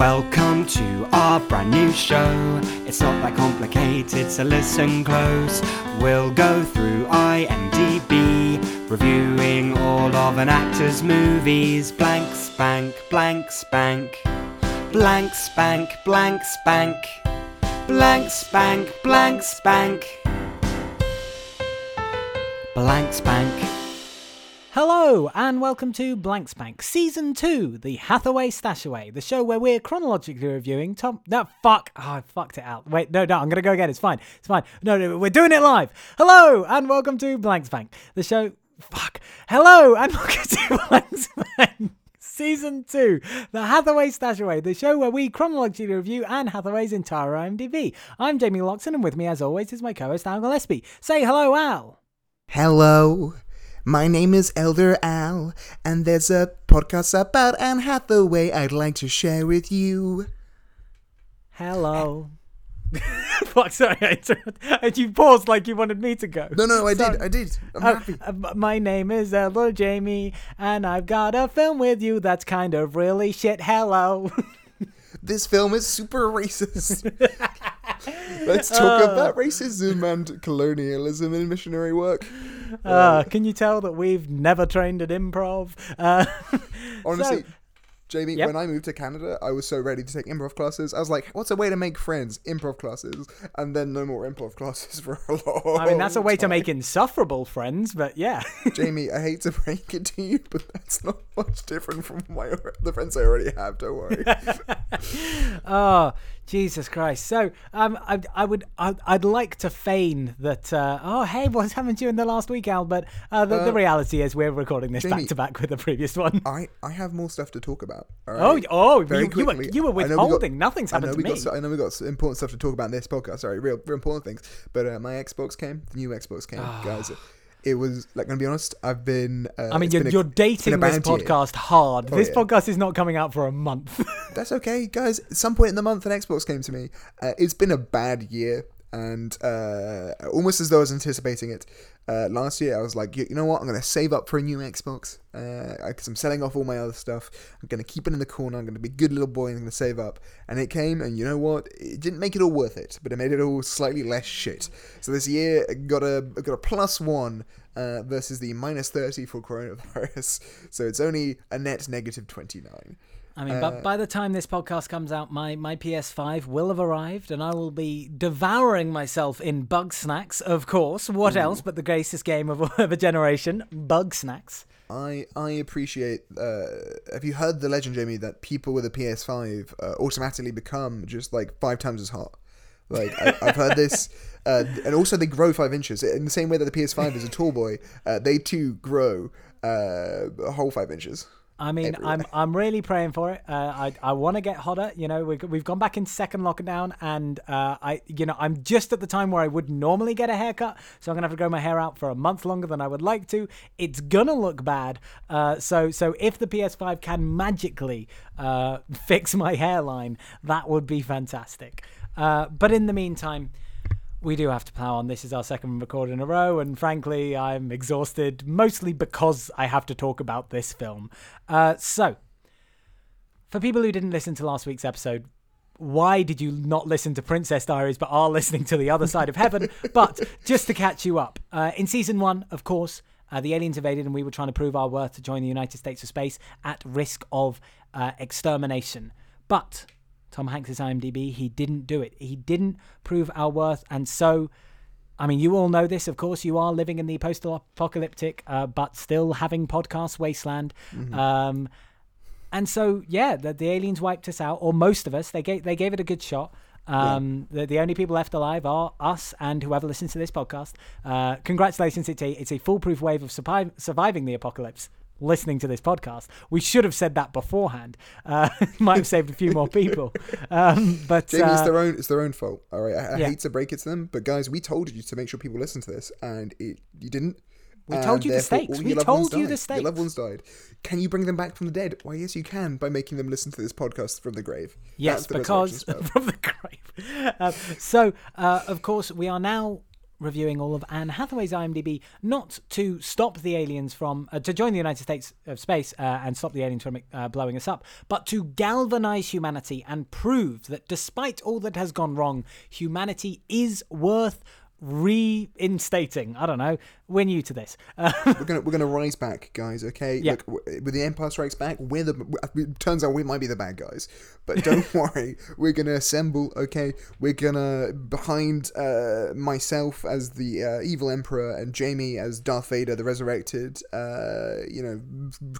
Welcome to our brand new show. It's not that complicated, so listen close. We'll go through IMDb, reviewing all of an actor's movies. Blank spank, blank spank, blank spank, blank spank, blank spank, blank spank, blank spank. Hello, and welcome to Blank Spank Season 2, the Hathaway Stashaway, the show where we're chronologically reviewing Tom. No, fuck. Oh, I fucked it out. Wait, no, no, I'm going to go again. It's fine. It's fine. No, no, we're doing it live. Hello, and welcome to Blank Spank, the show. Fuck. Hello, and welcome to Blank Spank. Season 2, The Hathaway Stashaway, the show where we chronologically review Anne Hathaway's entire IMDb. I'm Jamie Loxton, and with me, as always, is my co host Al Gillespie. Say hello, Al. Hello, my name is Elder Al, and there's a podcast about Anne Hathaway I'd like to share with you. Hello. Fuck, sorry. I interrupted- And you paused like you wanted me to go. No, no, I did, I did. I'm Uh, happy. uh, my name is Elder Jamie, and I've got a film with you that's kind of really shit. Hello. This film is super racist. Let's talk Uh. about racism and colonialism in missionary work. Uh, can you tell that we've never trained at improv? Uh, Honestly, so- Jamie, Yep. when I moved to Canada, I was so ready to take improv classes. I was like, what's a way to make friends? Improv classes. And then no more improv classes for a long I mean, that's a way to make insufferable friends, but yeah. Jamie, I hate to break it to you, but that's not much different from my the friends I already have. Don't worry. oh, Jesus Christ. So, um, I, I would, I, I'd like to feign that. Uh, oh, hey, what's happened to you in the last week, Al? But uh, the, the Uh, reality is, we're recording this Jamie- back to back with the previous one. I, I have more stuff to talk about. all Oh, oh, Very you, you were, quickly. you were I know we got- withholding. Nothing's I know happened we to got me. so- I know we got important stuff to talk about in this podcast. Sorry, real, real important things. But uh, my Xbox came. The new Xbox came, guys. It was like gonna be honest. I've been. Uh, I mean, you're, a- you're dating this bad year. podcast hard. Oh, this yeah. podcast is not coming out for a month. That's okay, guys. At some point in the month, an Xbox came to me. Uh, it's been a bad year, and uh, almost as though I was anticipating it. Uh, last year, I was like, you, you know what? I'm going to save up for a new Xbox because I'm selling off all my other stuff. I'm going to keep it in the corner. I'm going to be a good little boy and I'm going to save up. And it came, and you know what? It didn't make it all worth it, but it made it all slightly less shit. So this year, I got a I got a plus one. Uh, versus the minus 30 for coronavirus. So it's only a net negative 29. I mean, Uh, but by the time this podcast comes out, my, my PS5 will have arrived, and I will be devouring myself in bug snacks, of course. What else but the greatest game of, of a generation? Bug snacks. I I appreciate. Uh, have you heard the legend, Jamie, that people with a PS5 uh, automatically become just like five times as hot? Like I, I've heard this, uh, and also they grow five inches in the same way that the PS5 is a tall boy. Uh, they too grow uh, a whole five inches. I mean, I'm I'm really praying for it. Uh, I I want to get hotter. You know, we, we've gone back into second lockdown, and uh, I you know I'm just at the time where I would normally get a haircut, so I'm gonna have to grow my hair out for a month longer than I would like to. It's gonna look bad. Uh, so so if the PS5 can magically uh, fix my hairline, that would be fantastic. Uh, but in the meantime we do have to plow on. This is our second record in a row, and frankly, I'm exhausted, mostly because I have to talk about this film. Uh, so, for people who didn't listen to last week's episode, why did you not listen to Princess Diaries but are listening to The Other Side of Heaven? But just to catch you up, uh, in season one, of course, uh, the aliens invaded and we were trying to prove our worth to join the United States of Space at risk of uh, extermination. But Tom Hanks' IMDb, he didn't do it. He didn't prove our worth, and so. I mean, you all know this, of course. You are living in the post-apocalyptic, uh, but still having podcast wasteland. Um, and so, yeah, the, the aliens wiped us out, or most of us. They gave they gave it a good shot. Um, the, the only people left alive are us and whoever listens to this podcast. Uh, congratulations! It's a it's a foolproof wave of survive, surviving the apocalypse. Listening to this podcast, we should have said that beforehand. Uh, might have saved a few more people. Um, but Jamie, it's uh, their own. It's their own fault. All right. I, I yeah. hate to break it to them, but guys, we told you to make sure people listen to this, and it, you didn't. We told you the stakes. We your loved ones told you the died. Your loved ones died. Can you bring them back from the dead? Why, yes, you can by making them listen to this podcast from the grave. Yes, the because from the grave. Uh, so, uh, of course, we are now reviewing all of Anne Hathaway's IMDb, not to stop the aliens from uh, to join the United States of space uh, and stop the aliens from uh, blowing us up, but to galvanize humanity and prove that despite all that has gone wrong, humanity is worth reinstating. I don't know. We're new to this. We're gonna we're gonna rise back, guys. Okay. Yeah. Look, with the Empire Strikes Back, we're the. It turns out we might be the bad guys, but don't worry. We're gonna assemble. Okay. We're gonna behind uh, myself as the uh, evil Emperor and Jamie as Darth Vader, the resurrected. Uh, you know,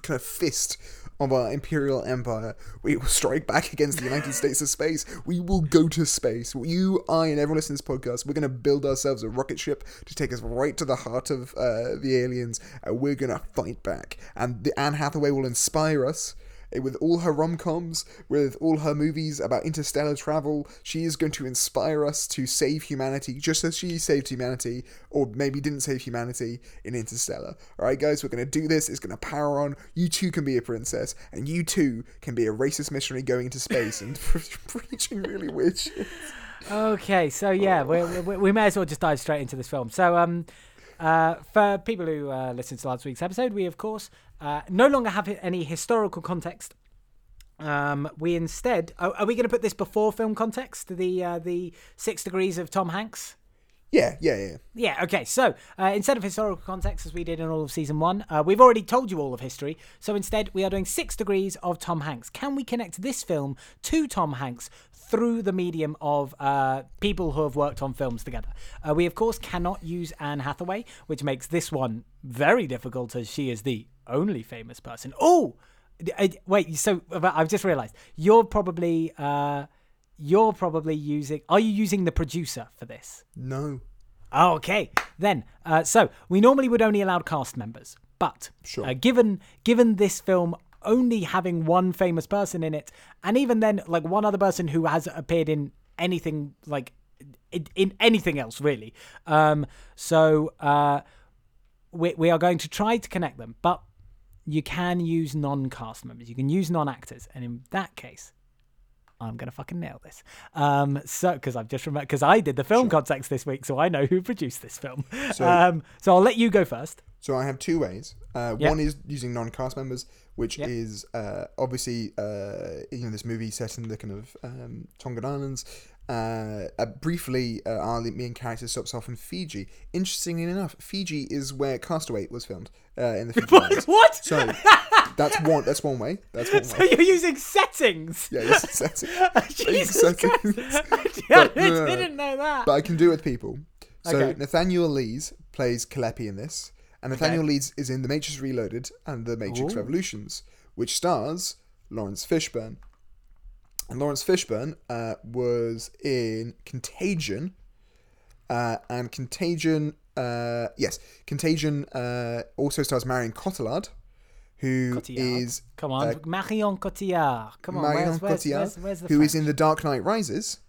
kind of fist of our imperial empire. We will strike back against the United States of space. We will go to space. You, I, and everyone listening to this podcast, we're going to build ourselves a rocket ship to take us right to the heart of uh, the aliens, and we're to fight back. And the Anne Hathaway will inspire us. With all her rom coms, with all her movies about interstellar travel, she is going to inspire us to save humanity, just as she saved humanity, or maybe didn't save humanity in Interstellar. Alright, guys, we're going to do this. It's going to power on. You too can be a princess, and you too can be a racist missionary going into space and preaching really weird shit. okay, so yeah, we, we, we may as well just dive straight into this film. So, um, uh, for people who uh, listened to last week's episode, we of course uh, no longer have any historical context. Um, we instead are, are we going to put this before film context? The uh, the Six Degrees of Tom Hanks. Yeah, yeah, yeah. Yeah, okay. So uh, instead of historical context, as we did in all of season one, uh, we've already told you all of history. So instead, we are doing six degrees of Tom Hanks. Can we connect this film to Tom Hanks through the medium of uh, people who have worked on films together? Uh, we, of course, cannot use Anne Hathaway, which makes this one very difficult as she is the only famous person. Oh! Wait, so I've just realized you're probably uh, you're probably using. Are you using the producer for this? No. Oh, okay. Then, uh, so we normally would only allow cast members, but Sure. uh, given given this film only having one famous person in it, and even then, like one other person who has appeared in anything like in, in anything else really. Um, so uh, we we are going to try to connect them, but you can use non-cast members. You can use non-actors, and in that case, I'm gonna fucking nail this. Um, so because I've just remembered because I did the film context this week, so I know who produced this film. So- um, so I'll let you go first. So I have two ways. Uh, Yeah. One is using non-cast members, which Yeah. is uh, obviously uh, you know this movie set in the kind of um, Tongan Islands. Uh, uh, briefly, uh, our main character stops off in Fiji. Interestingly enough, Fiji is where Cast Away was filmed uh, in the Fiji Islands. What? So that's one. That's one way. That's one So way. you're using settings? Yeah, yes, exactly. Jesus Exactly. Christ. But, I didn't know that. But I can do it with people. So Okay. Nathaniel Lees plays Kalepi in this, and Nathaniel Okay. Lees is in The Matrix Reloaded and The Matrix Ooh. Revolutions, which stars Laurence Fishburne. And Laurence Fishburne uh, was in Contagion, uh, and Contagion, uh, yes, Contagion uh, also stars Marion Cotillard, who Cotillard. is Come on, uh, Marion Cotillard. Come on, Marion where's, Cotillard, where's, where's who is in The Dark Knight Rises.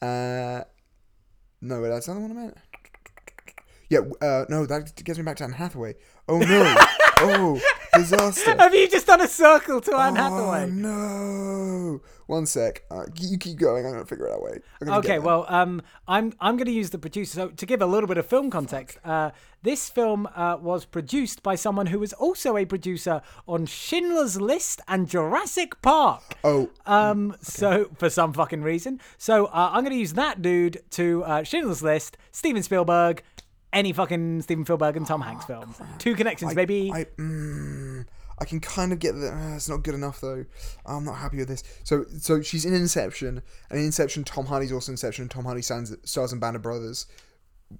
Uh, no, wait, that's the one I meant. Yeah, uh, no, that gets me back to Anne Hathaway. Oh no! oh, disaster! Have you just done a circle to Anne Oh Hathaway? no! One sec. Uh, you keep going. I'm gonna figure it out. Wait. Okay, well, um, I'm I'm going to use the producer. So to give a little bit of film context, uh, this film uh, was produced by someone who was also a producer on Schindler's List and Jurassic Park. Oh, Um, so for some fucking reason, so uh, I'm going to use that dude to uh, Schindler's List, Steven Spielberg, any fucking Steven Spielberg and Tom Hanks film. Two connections, maybe. I mm, I can kind of get that. Uh, it's not good enough though. I'm not happy with this. So so she's in Inception, and in Inception, Tom Hardy's also in Inception. Tom Hardy stars, stars in Band of Brothers,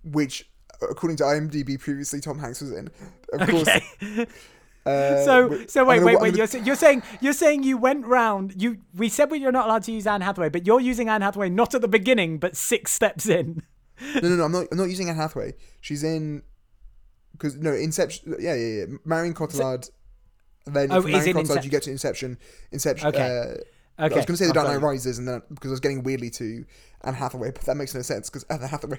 which according to IMDb, previously Tom Hanks was in. Of course. okay. Uh, So, wait, so wait, gonna- wait, wait. gonna- You're, you're saying you're saying you went round. You we said we you're not allowed to use Anne Hathaway, but you're using Anne Hathaway not at the beginning, but six steps in. No, no, no. I'm not. I'm not using Anne Hathaway. She's in. Because no, Inception. Yeah, yeah, yeah. Marion Cotillard. then Oh, from Marion Cotillard, Incep- you get to Inception. Inception. Okay. Uh, I was going to say The Dark Knight. Rises, and then because I was getting weirdly to Anne Hathaway, but that makes no sense because Anne Hathaway.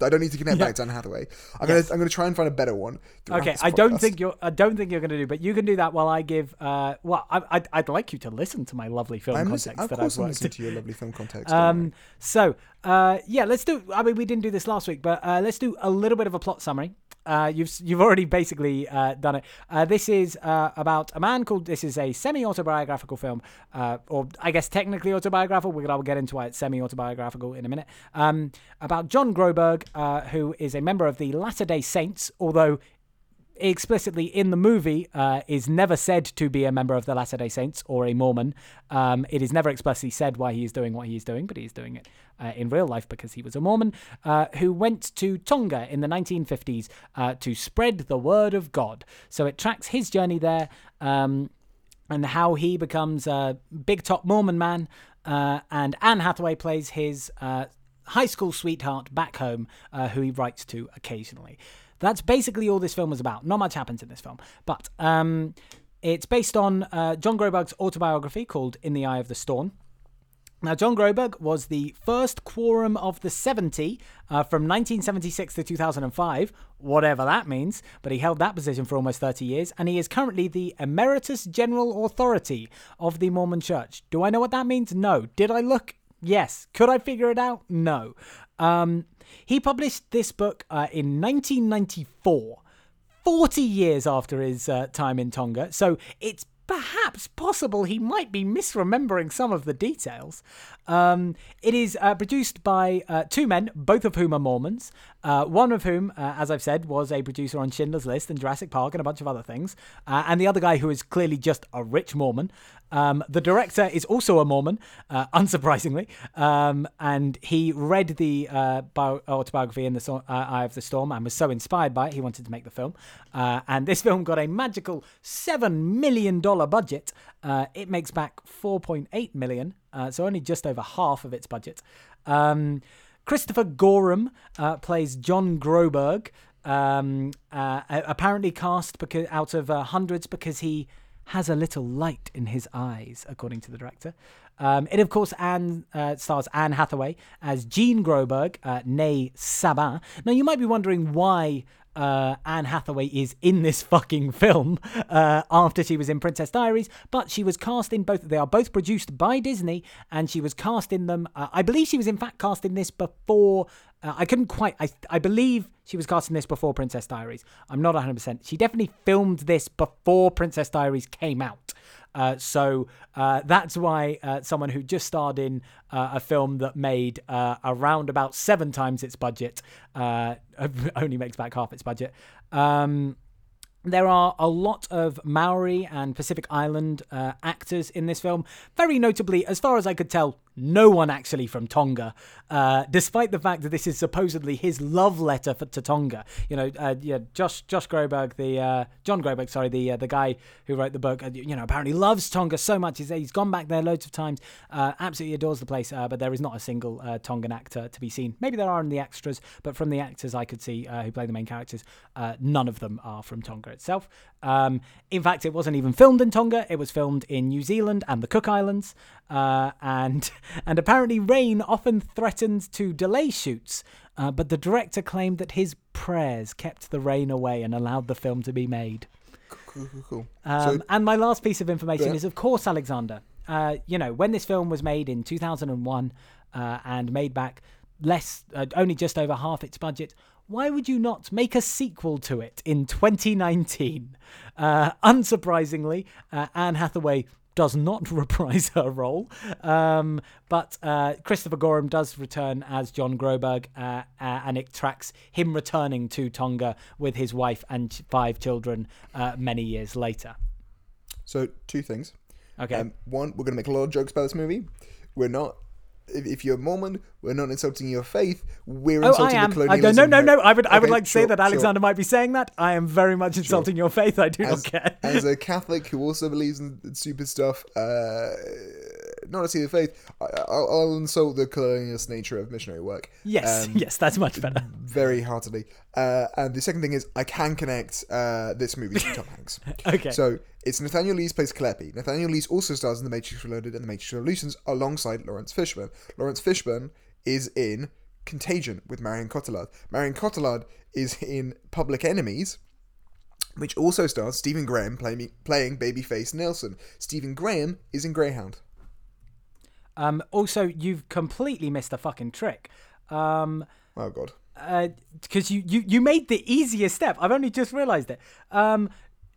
I don't need to connect Yeah. back to Anne Hathaway. I'm Yes. gonna I'm gonna try and find a better one. Okay, I don't think you're. I don't think you're going to do, but you can do that while I give. Uh, well, I, I'd, I'd like you to listen to my lovely film I'm context listening. Of that course, I've I'm listening to your lovely film context. Um, so uh, yeah, let's do. I mean, we didn't do this last week, but uh, let's do a little bit of a plot summary. Uh, you've you've already basically uh, done it. Uh, this is uh, about a man called. This is a semi-autobiographical film, uh, or I guess technically autobiographical. We'll gonna get into why it's semi-autobiographical in a minute. Um, about John Groberg, who is a member of the Latter Day Saints, although explicitly in the movie uh, is never said to be a member of the Latter day Saints or a Mormon. Um, it is never explicitly said why he is doing what he is doing, but he's doing it uh, in real life because he was a Mormon uh, who went to Tonga in the 1950s uh, to spread the word of God. So it tracks his journey there. Um, and how he becomes a big top Mormon man. Uh, and Anne Hathaway plays his high school sweetheart back home, uh, who he writes to occasionally. That's basically all this film was about. Not much happens in this film, but um, it's based on uh, John Groberg's autobiography called In the Eye of the Storm. Now, John Groberg was the first quorum of the 70 uh, from 1976 to 2005, whatever that means, but he held that position for almost 30 years, and he is currently the Emeritus General Authority of the Mormon Church. Do I know what that means? No. Did I look? Yes. Could I figure it out? No. Um, he published this book uh, in 1994. 40 years after his uh, time in Tonga. So it's perhaps possible he might be misremembering some of the details. Um, it is uh, produced by uh, two men, both of whom are Mormons. Uh, one of whom, uh, as I've said, was a producer on Schindler's List and Jurassic Park and a bunch of other things. Uh, and the other guy who is clearly just a rich Mormon. Um, the director is also a Mormon, uh, unsurprisingly, um, and he read the uh, bio- autobiography in the so- uh, Eye of the Storm and was so inspired by it he wanted to make the film. Uh, and this film got a magical seven million dollar budget. Uh, it makes back four point eight million, uh, so only just over half of its budget. Um, Christopher Gorham plays John Groberg. Um, apparently cast because out of hundreds because he has a little light in his eyes, according to the director. Um, it, of course, Anne, uh, stars Anne Hathaway as Jean Groberg, uh, née Sabin. Now, you might be wondering why uh, Anne Hathaway is in this fucking film uh, after she was in Princess Diaries, but she was cast in both. They are both produced by Disney, and she was cast in them. Uh, I believe she was, in fact, cast in this before. Uh, I couldn't quite. I, I believe she was casting this before Princess Diaries. I'm not 100%. She definitely filmed this before Princess Diaries came out. Uh, so uh, that's why uh, someone who just starred in uh, a film that made uh, around about seven times its budget only makes back half its budget. Um, there are a lot of Maori and Pacific Island uh, actors in this film. Very notably, as far as I could tell, no one actually from Tonga, uh, despite the fact that this is supposedly his love letter for, to Tonga. You know, uh, yeah, Josh Josh Groberg, the uh, John Groberg, sorry, the uh, the guy who wrote the book, uh, you know, apparently loves Tonga so much. He's, he's gone back there loads of times, uh, absolutely adores the place. But there is not a single Tongan actor to be seen. Maybe there are in the extras, but from the actors I could see who play the main characters, none of them are from Tonga itself. Um, in fact, it wasn't even filmed in Tonga. It was filmed in New Zealand and the Cook Islands, uh, and and apparently rain often threatened to delay shoots. Uh, but the director claimed that his prayers kept the rain away and allowed the film to be made. Cool, cool, cool. Um, so, and my last piece of information Yeah. is, of course, Alexander. Uh, you know, when this film was made in 2001 uh, and made back less, uh, only just over half its budget, why would you not make a sequel to it in 2019? Uh, unsurprisingly, uh, Anne Hathaway does not reprise her role, um, but uh, Christopher Gorham does return as John Groberg, uh, uh, and it tracks him returning to Tonga with his wife and five children uh, many years later. so two things. Okay. Um, one, we're going to make a lot of jokes about this movie. We're not. If, if you're Mormon, we're not insulting your faith. We're Oh, I insulting am. the I, no, colonialism. no, no, no. I would, I would like to say sure, that sure. Alexander might be saying that. I am very much insulting your faith. I do As, not care. as a Catholic who also believes in stupid stuff, uh, not a seal of faith. I, I'll, I'll insult the colonialist nature of missionary work. Yes, Um, yes, that's much better. very heartily. Uh, and the second thing is, I can connect uh, this movie to Tom Hanks. Okay. So it's Nathaniel Lees plays Calliope. Nathaniel Lees also stars in The Matrix Reloaded and The Matrix Revolutions alongside Laurence Fishburne. Laurence Fishburne is in Contagion with Marion Cotillard. Marion Cotillard is in Public Enemies, which also stars Stephen Graham playing, playing Babyface Nelson. Stephen Graham is in Greyhound. Um, also, you've completely missed a fucking trick. Um, Oh, God. because you, you you made the easiest step. I've only just realised it. Um,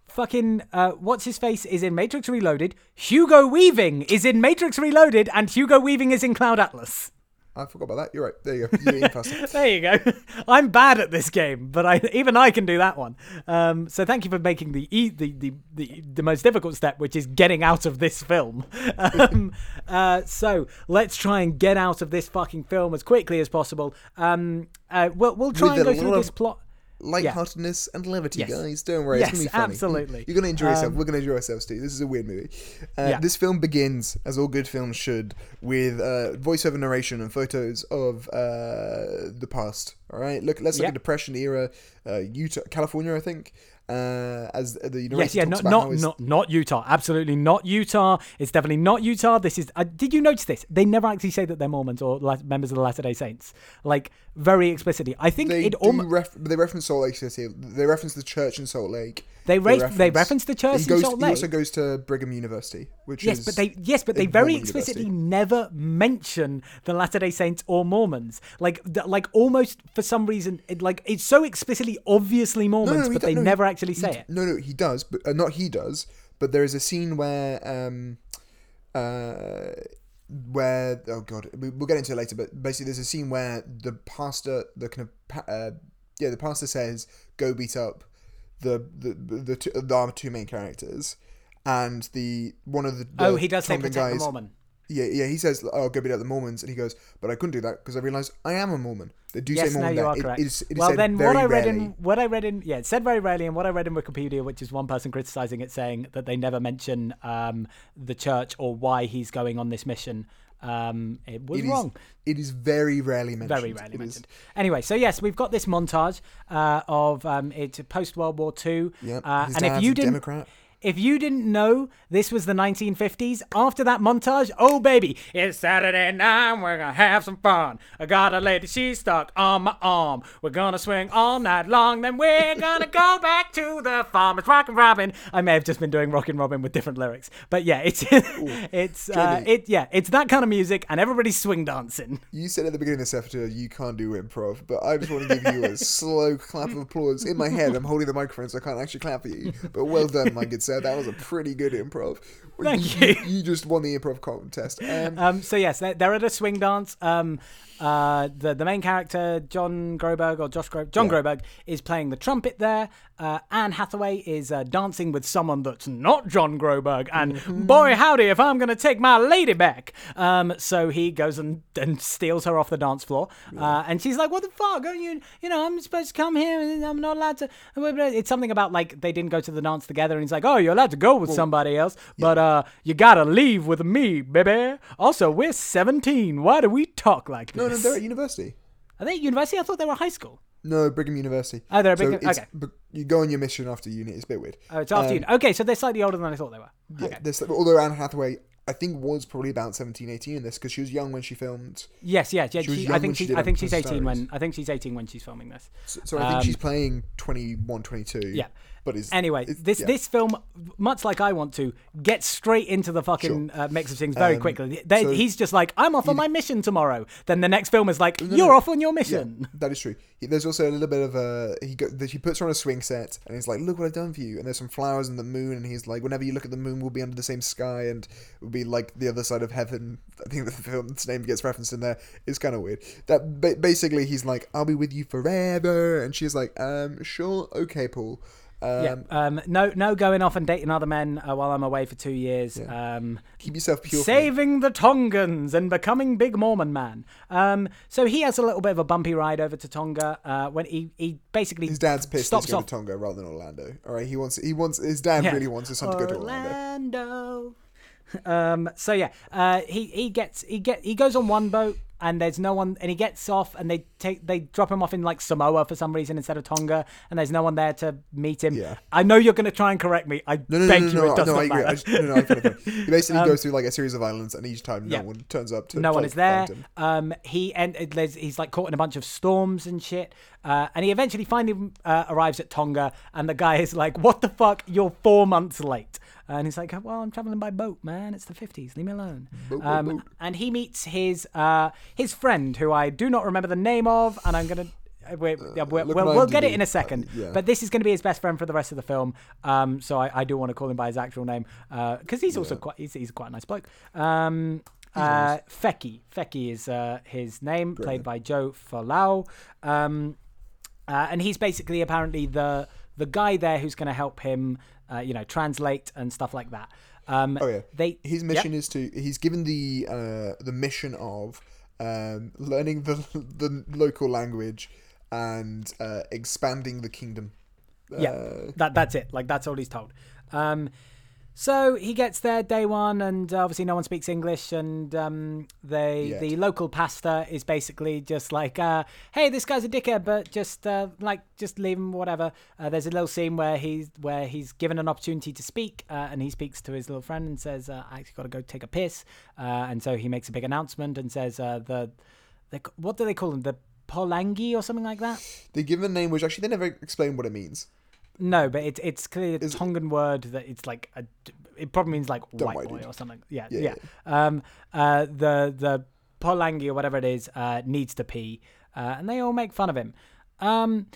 fucking uh, what's his face is in Matrix Reloaded. Hugo Weaving is in Matrix Reloaded, and Hugo Weaving is in Cloud Atlas. I forgot about that. You're right. There you go. You're faster. There you go. I'm bad at this game, but I even I can do that one. Um, so thank you for making the, e- the the the the most difficult step, which is getting out of this film. Um, uh, so let's try and get out of this fucking film as quickly as possible. Um, uh, we'll we'll try With and go through this plot. Lightheartedness and levity, Yes. guys. Don't worry, Yes, it's gonna be funny. absolutely. You're gonna enjoy yourself. Um, We're gonna enjoy ourselves too. This is a weird movie. Uh, Yeah. This film begins, as all good films should, with uh, voiceover narration and photos of uh, the past. All right, look. Let's look Yeah. at Depression era, uh, Utah, California, I think. Uh, as the narrator Yes, yeah, not not, not not Utah. Absolutely not Utah. It's definitely not Utah. This is. Uh, did you notice this? They never actually say that they're Mormons or la- members of the Latter Day Saints, like very explicitly. I think They it ref- they reference Salt Lake City. They reference the church in Salt Lake. They ra- they reference the church he in goes, Salt He also goes to Brigham University, which Yes, is but they yes, but they very Mormon explicitly university. never mention the Latter Day Saints or Mormons. Like, like almost for some reason, it, like it's so explicitly, obviously Mormons, he but they no, never actually he say d- it. No, no, he does, but uh, not he does. But there is a scene where, um, uh, where oh god, we, we'll get into it later. But basically, there's a scene where the pastor, the kind of, uh, yeah, the pastor says, "Go beat up the the the two, the our two main characters." And the one of the, the oh, he does say protect the guys, Mormon. Yeah, yeah, he says, "Oh, go beat up the Mormons," and he goes, "But I couldn't do that because I realized I am a Mormon." Do Yes, say no, Mormon you there. are correct. it is- it is well, then what I read rarely. in what I read in yeah, it said very rarely, and what I read in Wikipedia, which is one person criticizing it, saying that they never mention um, the church or why he's going on this mission. Um, it was It is- wrong. it is very rarely mentioned. Very rarely It is- mentioned. Anyway, so yes, we've got this montage uh, of um, it's post World War Two. Yep. Uh, and if you didn't, Democrat. If you didn't know this was the 1950s, after that montage, oh baby, it's Saturday night, we're gonna have some fun. I got a lady, she's stuck on my arm. We're gonna swing all night long, then we're gonna go back to the farm. It's Rockin' Robin. I may have just been doing Rockin' Robin with different lyrics, but yeah, it's it's uh, it yeah, it's that kind of music, and everybody's swing dancing. You said at the beginning of this episode you can't do improv, but I just want to give you a slow clap of applause. In my head, I'm holding the microphone, so I can't actually clap for you. But well done, my good sir. That was a pretty good improv. Thank you. you. You just won the improv contest. Um, Um, so yes, they're, they're at a swing dance. Um, uh, the the main character John Groberg or Josh Gro- John Yeah. Groberg is playing the trumpet there. Uh, Anne Hathaway is uh, dancing with someone that's not John Groberg, and Mm-hmm. boy howdy if I'm gonna take my lady back. Um, so he goes and, and steals her off the dance floor, uh, and she's like, "What the fuck? Are you you know I'm supposed to come here and I'm not allowed to." It's something about like they didn't go to the dance together, and he's like, "Oh, you're allowed to go with somebody else, but uh, you gotta leave with me, baby." Also, we're 17. Why do we talk like this? no, no, they're at university. Are they at university? I thought they were high school. No, Brigham University. Oh, they're at so Brigham- it's- okay. But you go on your mission after uni. It's a bit weird. Oh, it's after Um, uni. Okay, so they're slightly older than I thought they were. Yeah, Okay. this, although Anne Hathaway, I think, was probably about 17, 18 in this because she was young when she filmed. Yes, yes, yeah. She She, I think she she's. I think she's 18 when. I think she's 18 when she's filming this. So, so I think Um, she's playing 21, 22. Yeah. But is Anyway, it's- this yeah. this film, much like I want to, gets straight into the fucking uh, mix of things very Um, quickly. They, so- he's just like, "I'm off on my mission tomorrow." Then the next film is like, "You're off on your Yeah, mission." that is true. He, there's also a little bit of a he go, he puts her on a swing set and he's like, "Look what I've done for you." And there's some flowers and the moon, and he's like, "Whenever you look at the moon, we'll be under the same sky, and we'll be like the other side of heaven." I think the film's name gets referenced in there. It's kind of weird. That ba- basically he's like, "I'll be with you forever," and she's like, "Um, sure, okay, Paul." Um, yeah. Um, no, no, going off and dating other men uh, while I'm away for two years. Yeah. Um, Keep yourself pure. saving the Tongans and becoming big Mormon man. Um, so he has a little bit of a bumpy ride over to Tonga uh, when he, he basically His dad's pissed stops he's going off. to Tonga rather than Orlando. All right, he wants he wants his dad Yeah. really wants his son to go to Orlando. Orlando. Um, so yeah, uh, he he gets he get he goes on one boat and there's no one and he gets off and they take they drop him off in like Samoa for some reason instead of Tonga and there's no one there to meet him. Yeah. I know you're going to try and correct me. I No, no, beg no, you, no, it no, does no, I agree. I just, no, no, I kind of, he basically goes through like a series of islands, and each time no yeah. one turns up to no one is there. Um, he and he's like caught in a bunch of storms and shit. Uh, and he eventually finally uh, arrives at Tonga, and the guy is like, "What the fuck? You're four months late." And he's like, "Well, I'm traveling by boat, man. It's the '50s. Leave me alone." Boat, um, boat. And he meets his uh, his friend, who I do not remember the name of, and I'm gonna. uh, We're, yeah, we're, we'll, we'll get it in a second, Uh, yeah. but this is going to be his best friend for the rest of the film. Um, so I, I do want to call him by his actual name because he's also quite he's, he's quite a nice bloke. Um, uh, Feki. Feki is uh, his name, played by Joe Folau. Um, uh, and he's basically apparently the the guy there who's going to help him, uh, you know, translate and stuff like that. Um, Oh yeah. they His Yep. mission is to. He's given the uh, the mission of um, learning the the local language and uh, expanding the kingdom. Yeah, Uh, that that's it. Like that's all he's told. Um, so he gets there day one, and obviously no one speaks English, and um, they Yet. the local pastor is basically just like, uh, "Hey, this guy's a dickhead, but just uh, like just leave him, whatever." Uh, there's a little scene where he's where he's given an opportunity to speak, uh, and he speaks to his little friend and says, uh, "I actually got to go take a piss," uh, and so he makes a big announcement and says, uh, "The, they, what do they call them? The Polangi or something like that." they give a name which actually they never explain what it means. No, but it's it's clearly a Is- Tongan word that it's like a, it probably means like Dumb white boy dude. or something. Yeah, Yeah, yeah. Um, uh, the the Polangi or whatever it is uh, needs to pee, uh, and they all make fun of him. Um,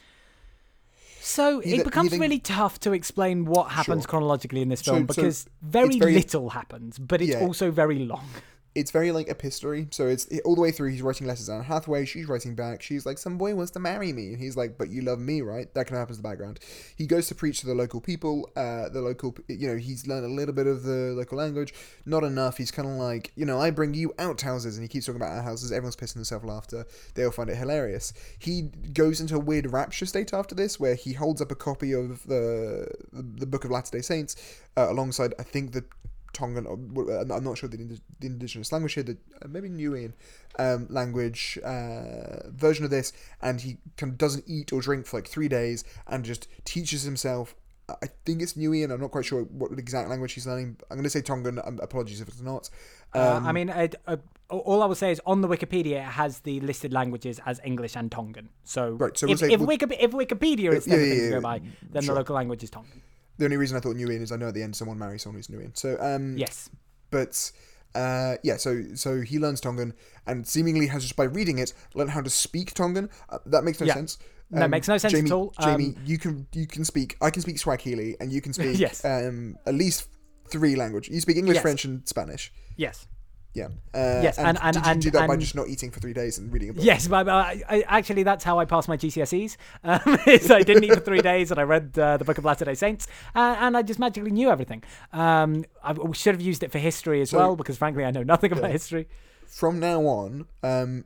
so it th- becomes then- really tough to explain what happens Sure. chronologically in this film so because very, very- little happens, but it's Yeah. also very long. It's very like epistolary, so it's all the way through. He's writing letters down Hathaway. She's writing back. She's like, "Some boy wants to marry me," and he's like, "But you love me, right?" That kind of happens in the background. He goes to preach to the local people. Uh, the local, you know, he's learned a little bit of the local language, not enough. He's kind of like, you know, I bring you outhouses, and he keeps talking about outhouses. Everyone's pissing themselves laughter. They all find it hilarious. He goes into a weird rapture state after this, where he holds up a copy of the the Book of Latter Day Saints uh, alongside, I think, the Tongan, or, uh, I'm not sure the, the indigenous language here, the uh, maybe Niuean um, language uh, version of this, and he kind of doesn't eat or drink for like three days and just teaches himself. I think it's Niuean. I'm not quite sure what exact language he's learning. I'm going to say Tongan. Um, apologies if it's not. Uh, Um, I mean, I, uh, all I will say is on the Wikipedia it has the listed languages as English and Tongan. So, Right, so we'll if, say- if, we'll- Wiki, if Wikipedia is Yeah, yeah, yeah, go by, then sure. the local language is Tongan. The only reason I thought Niuean is I know at the end someone marries someone who's Niuean. So um, Yes. but uh, yeah, so so he learns Tongan and seemingly has just by reading it learned how to speak Tongan. Uh, that makes no Yeah. sense. No, it makes no sense at Jamie, all. Jamie, Um, you can you can speak. I can speak Swahili, and you can speak Yes. um, at least three languages. You speak English, Yes. French, and Spanish. Yes. Yeah. Uh, Yes, and- and- and, did you do that by just not eating for three days and reading a book? Yes, but uh, I, actually, that's how I passed my GCSEs. Um, is I didn't eat for three days, and I read uh, the Book of Latter Day Saints, uh, and I just magically knew everything. Um, I should have used it for history as So- well, because frankly, I know nothing about history. From now on, um,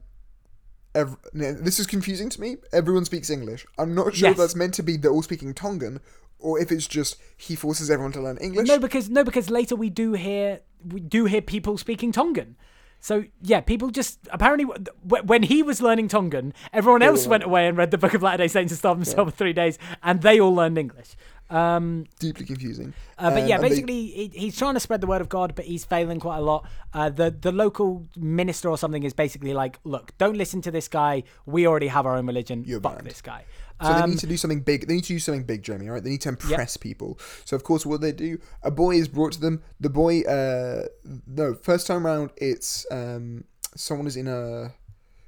ev- now, this is confusing to me. Everyone speaks English. I'm not sure Yes. if that's meant to be they're all speaking Tongan, or if it's just he forces everyone to learn English. No, because no, because later we do hear we do hear people speaking Tongan. So yeah, people just apparently when he was learning Tongan, everyone else went away and read the Book of Latter Day Saints and starved themselves for three days, and they all learned English. Um, Deeply confusing. uh, but Um, yeah, and they- basically he, he's trying to spread the word of God, but he's failing quite a lot. Uh, the the local minister or something is basically like, look, don't listen to this guy. We already have our own religion. You're Fuck banned." this guy. So they Um, need to do something big. They need to do something big, Jeremy. All right, they need to impress people. So of course, what they do? A boy is brought to them. The boy, uh, no, first time round, it's um, someone is in a. No,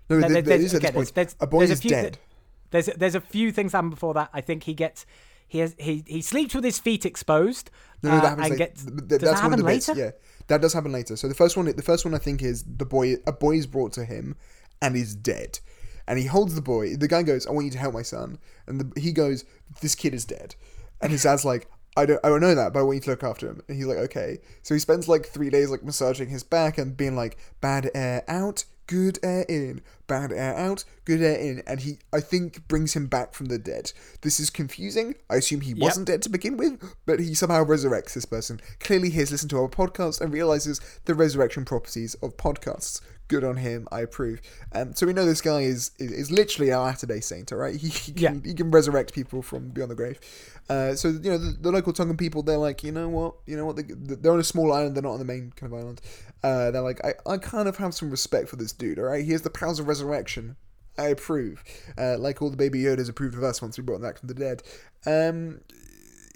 there- there, there there's- is at this point. there's- a boy there's a is few dead. There's there's a few things happen before that. I think he gets he has he he sleeps with his feet exposed. No, no, uh, that happens and later. gets, Th- th- does that's that one of happen the bits. later? Yeah, that does happen later. So the first one, the first one I think is the boy. A boy is brought to him, and he's dead. And he holds the boy. The guy goes, "I want you to help my son." And the, he goes, "This kid is dead." And his dad's like, "I don't, I don't know that, but I want you to look after him." And he's like, "Okay." So he spends like three days like massaging his back and being like, "Bad air out, good air in, bad air out, good air in, and he, I think, brings him back from the dead. This is confusing. I assume he wasn't dead to begin with, but he somehow resurrects this person. Clearly, he has listened to our podcast and realizes the resurrection properties of podcasts. Good on him. I approve. Um, so we know this guy is is, is literally a latter day saint. All right, he, he can Yeah. he can resurrect people from beyond the grave. Uh, so you know the, the local Tongan people, they're like, you know what, you know what, they, they're on a small island. They're not on the main kind of island. Uh, they're like, I, I kind of have some respect for this dude. All right, he has the powers of resurrection. I approve. Uh, like all the baby Yodas approved of us once we brought him back from the dead. Um,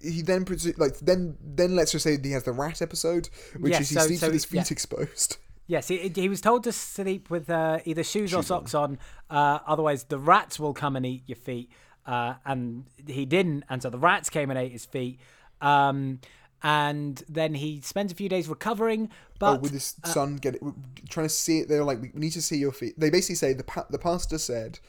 he then like then then let's just say he has the rat episode, which Yeah, is he so- sleeps so with his feet yeah. exposed. Yes, he, he was told to sleep with uh, either shoes, or socks on. Uh, otherwise, the rats will come and eat your feet. Uh, and he didn't, and so the rats came and ate his feet. Um, and then he spends a few days recovering. But oh, with his son get it, trying to see it. They're like, we need to see your feet. They basically say the pa- the pastor said,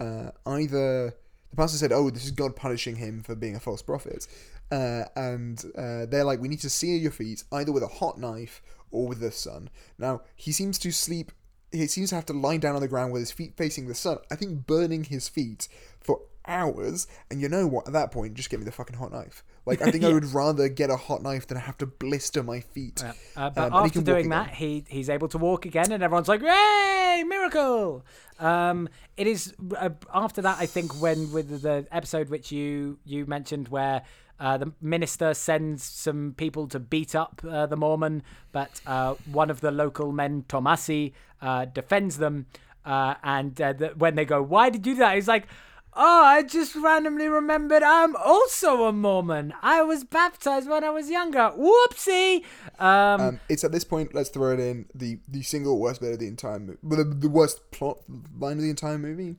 uh, either the pastor said, oh, this is God punishing him for being a false prophet, uh, and uh, they're like, we need to see your feet either with a hot knife or with the sun. Now he seems to sleep. He seems to have to lie down on the ground with his feet facing the sun. I think burning his feet for hours. And you know what? At that point, just get me the fucking hot knife. Like I think I would rather get a hot knife than have to blister my feet. Uh, but Um, and he after doing again. that, he he's able to walk again, and everyone's like, "Yay, miracle!" Um, it is uh, after that, I think, when with the episode which you you mentioned, where uh, the minister sends some people to beat up uh, the Mormon, but uh, one of the local men, Tomasi, uh, defends them, uh, and uh, the, when they go, "Why did you do that?" He's like. Oh, I just randomly remembered I'm also a Mormon. I was baptized when I was younger. Whoopsie. Um, Um, it's at this point. Let's throw it in the the single worst bit of the entire movie, the, the worst plot line of the entire movie,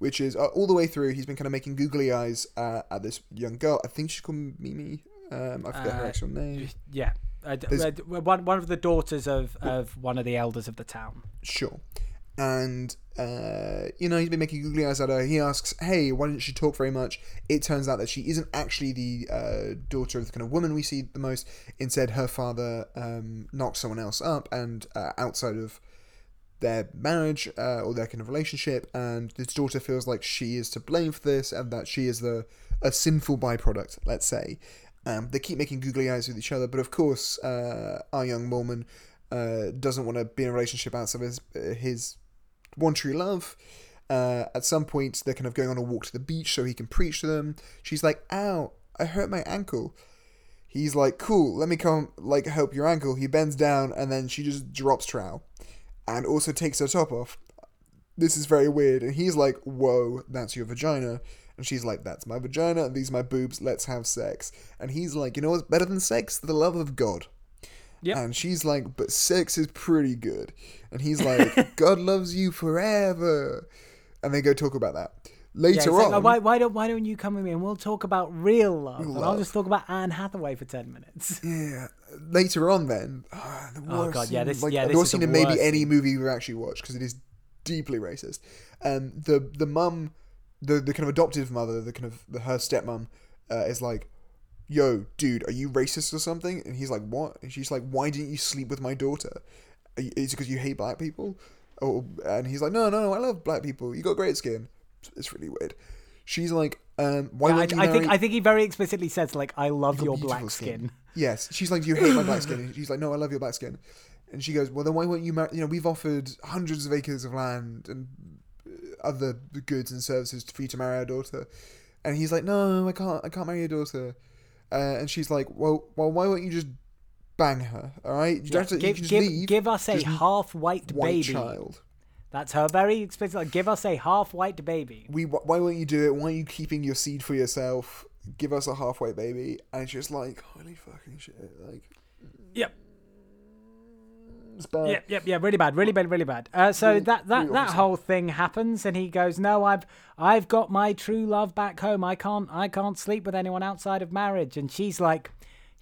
which is uh, all the way through. He's been kind of making googly eyes uh, at this young girl. I think she's called Mimi. Um, I forget her Uh, actual name. Yeah. One one of the daughters of, of one of the elders of the town. Sure. And uh, you know he's been making googly eyes at her. He asks, "Hey, why didn't she talk very much?" It turns out that she isn't actually the uh, daughter of the kind of woman we see the most. Instead, her father um, knocked someone else up, and uh, outside of their marriage uh, or their kind of relationship, and this daughter feels like she is to blame for this, and that she is the a sinful byproduct. Let's say. Um, they keep making googly eyes with each other, but of course, uh, our young Mormon uh, doesn't want to be in a relationship outside of his, his one true love. Uh, at some point, they're kind of going on a walk to the beach so he can preach to them. She's like, "Ow, I hurt my ankle." He's like, "Cool, let me come like help your ankle." He bends down and then she just drops trowel, and also takes her top off. This is very weird, and he's like, "Whoa, that's your vagina." And she's like, "That's my vagina, and these are my boobs. Let's have sex." And he's like, "You know what's better than sex? The love of God." Yep. And she's like, but sex is pretty good. And he's like, God loves you forever. And they go talk about that. Yeah, Later like, on, "Oh, why, why don't why don't you come with me and we'll talk about real love, Real and I'll just talk about Anne Hathaway for ten minutes. yeah, later on, then, ah, the Oh, God, yeah, scene- this- like, yeah, the worst is scene in maybe worst any movie we've actually watched because it is deeply racist. Um, the the mum, the the kind of adoptive mother, the kind of the, her stepmom, uh, is like, "Yo, dude, are you racist or something?" And he's like, "What?" And she's like, "Why didn't you sleep with my daughter? Is it because you hate black people?" Oh, and he's like, "No, no, no, I love black people. You got great skin." It's really weird. She's like, um, "Why Yeah, I, won't you I think I think he very explicitly says like, "I love your black skin." Yes. She's like, Do you hate my black skin? And she's like, No, I love your black skin. And she goes, Well, then why won't you marry? You know, we've offered hundreds of acres of land and uh, other goods and services for you to marry our daughter. And he's like, No, I can't. I can't marry your daughter. Uh, and she's like, Well, well, why won't you just bang her? All right, you don't have to. you give, can just give, leave. give us a half white white baby. child. That's her very explicit. Like, give us a half white baby. We. Why won't you do it? Why are you keeping your seed for yourself? Give us a halfway baby. And it's just like, holy fucking shit. Like, Yep. it's bad. Yep, yep, yeah, really bad, really bad, really bad. Uh, so Really- that that really that whole thing happens, and he goes, "No, I've I've got my true love back home. I can't I can't sleep with anyone outside of marriage." And she's like,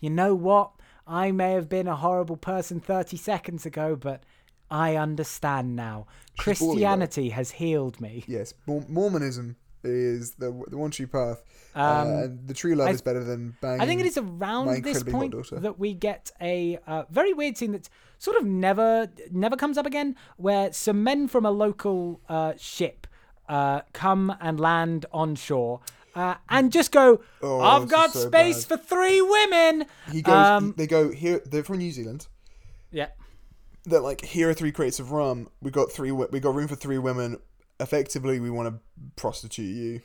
"You know what? I may have been a horrible person thirty seconds ago, but I understand now. She's. Christianity has healed me." Yes, Mormonism is the the one true path. Um, uh, the true love I- is better than banging. I think it is around this point that we get a uh, very weird scene that sort of never never comes up again, where some men from a local uh, ship uh, come and land on shore. Uh, and just go. Oh, I've got so space bad." for three women. He goes. Um, they go here. They're from New Zealand. yeah, They're like, here are three crates of rum. We got three. We got room for three women. Effectively, we want to prostitute you.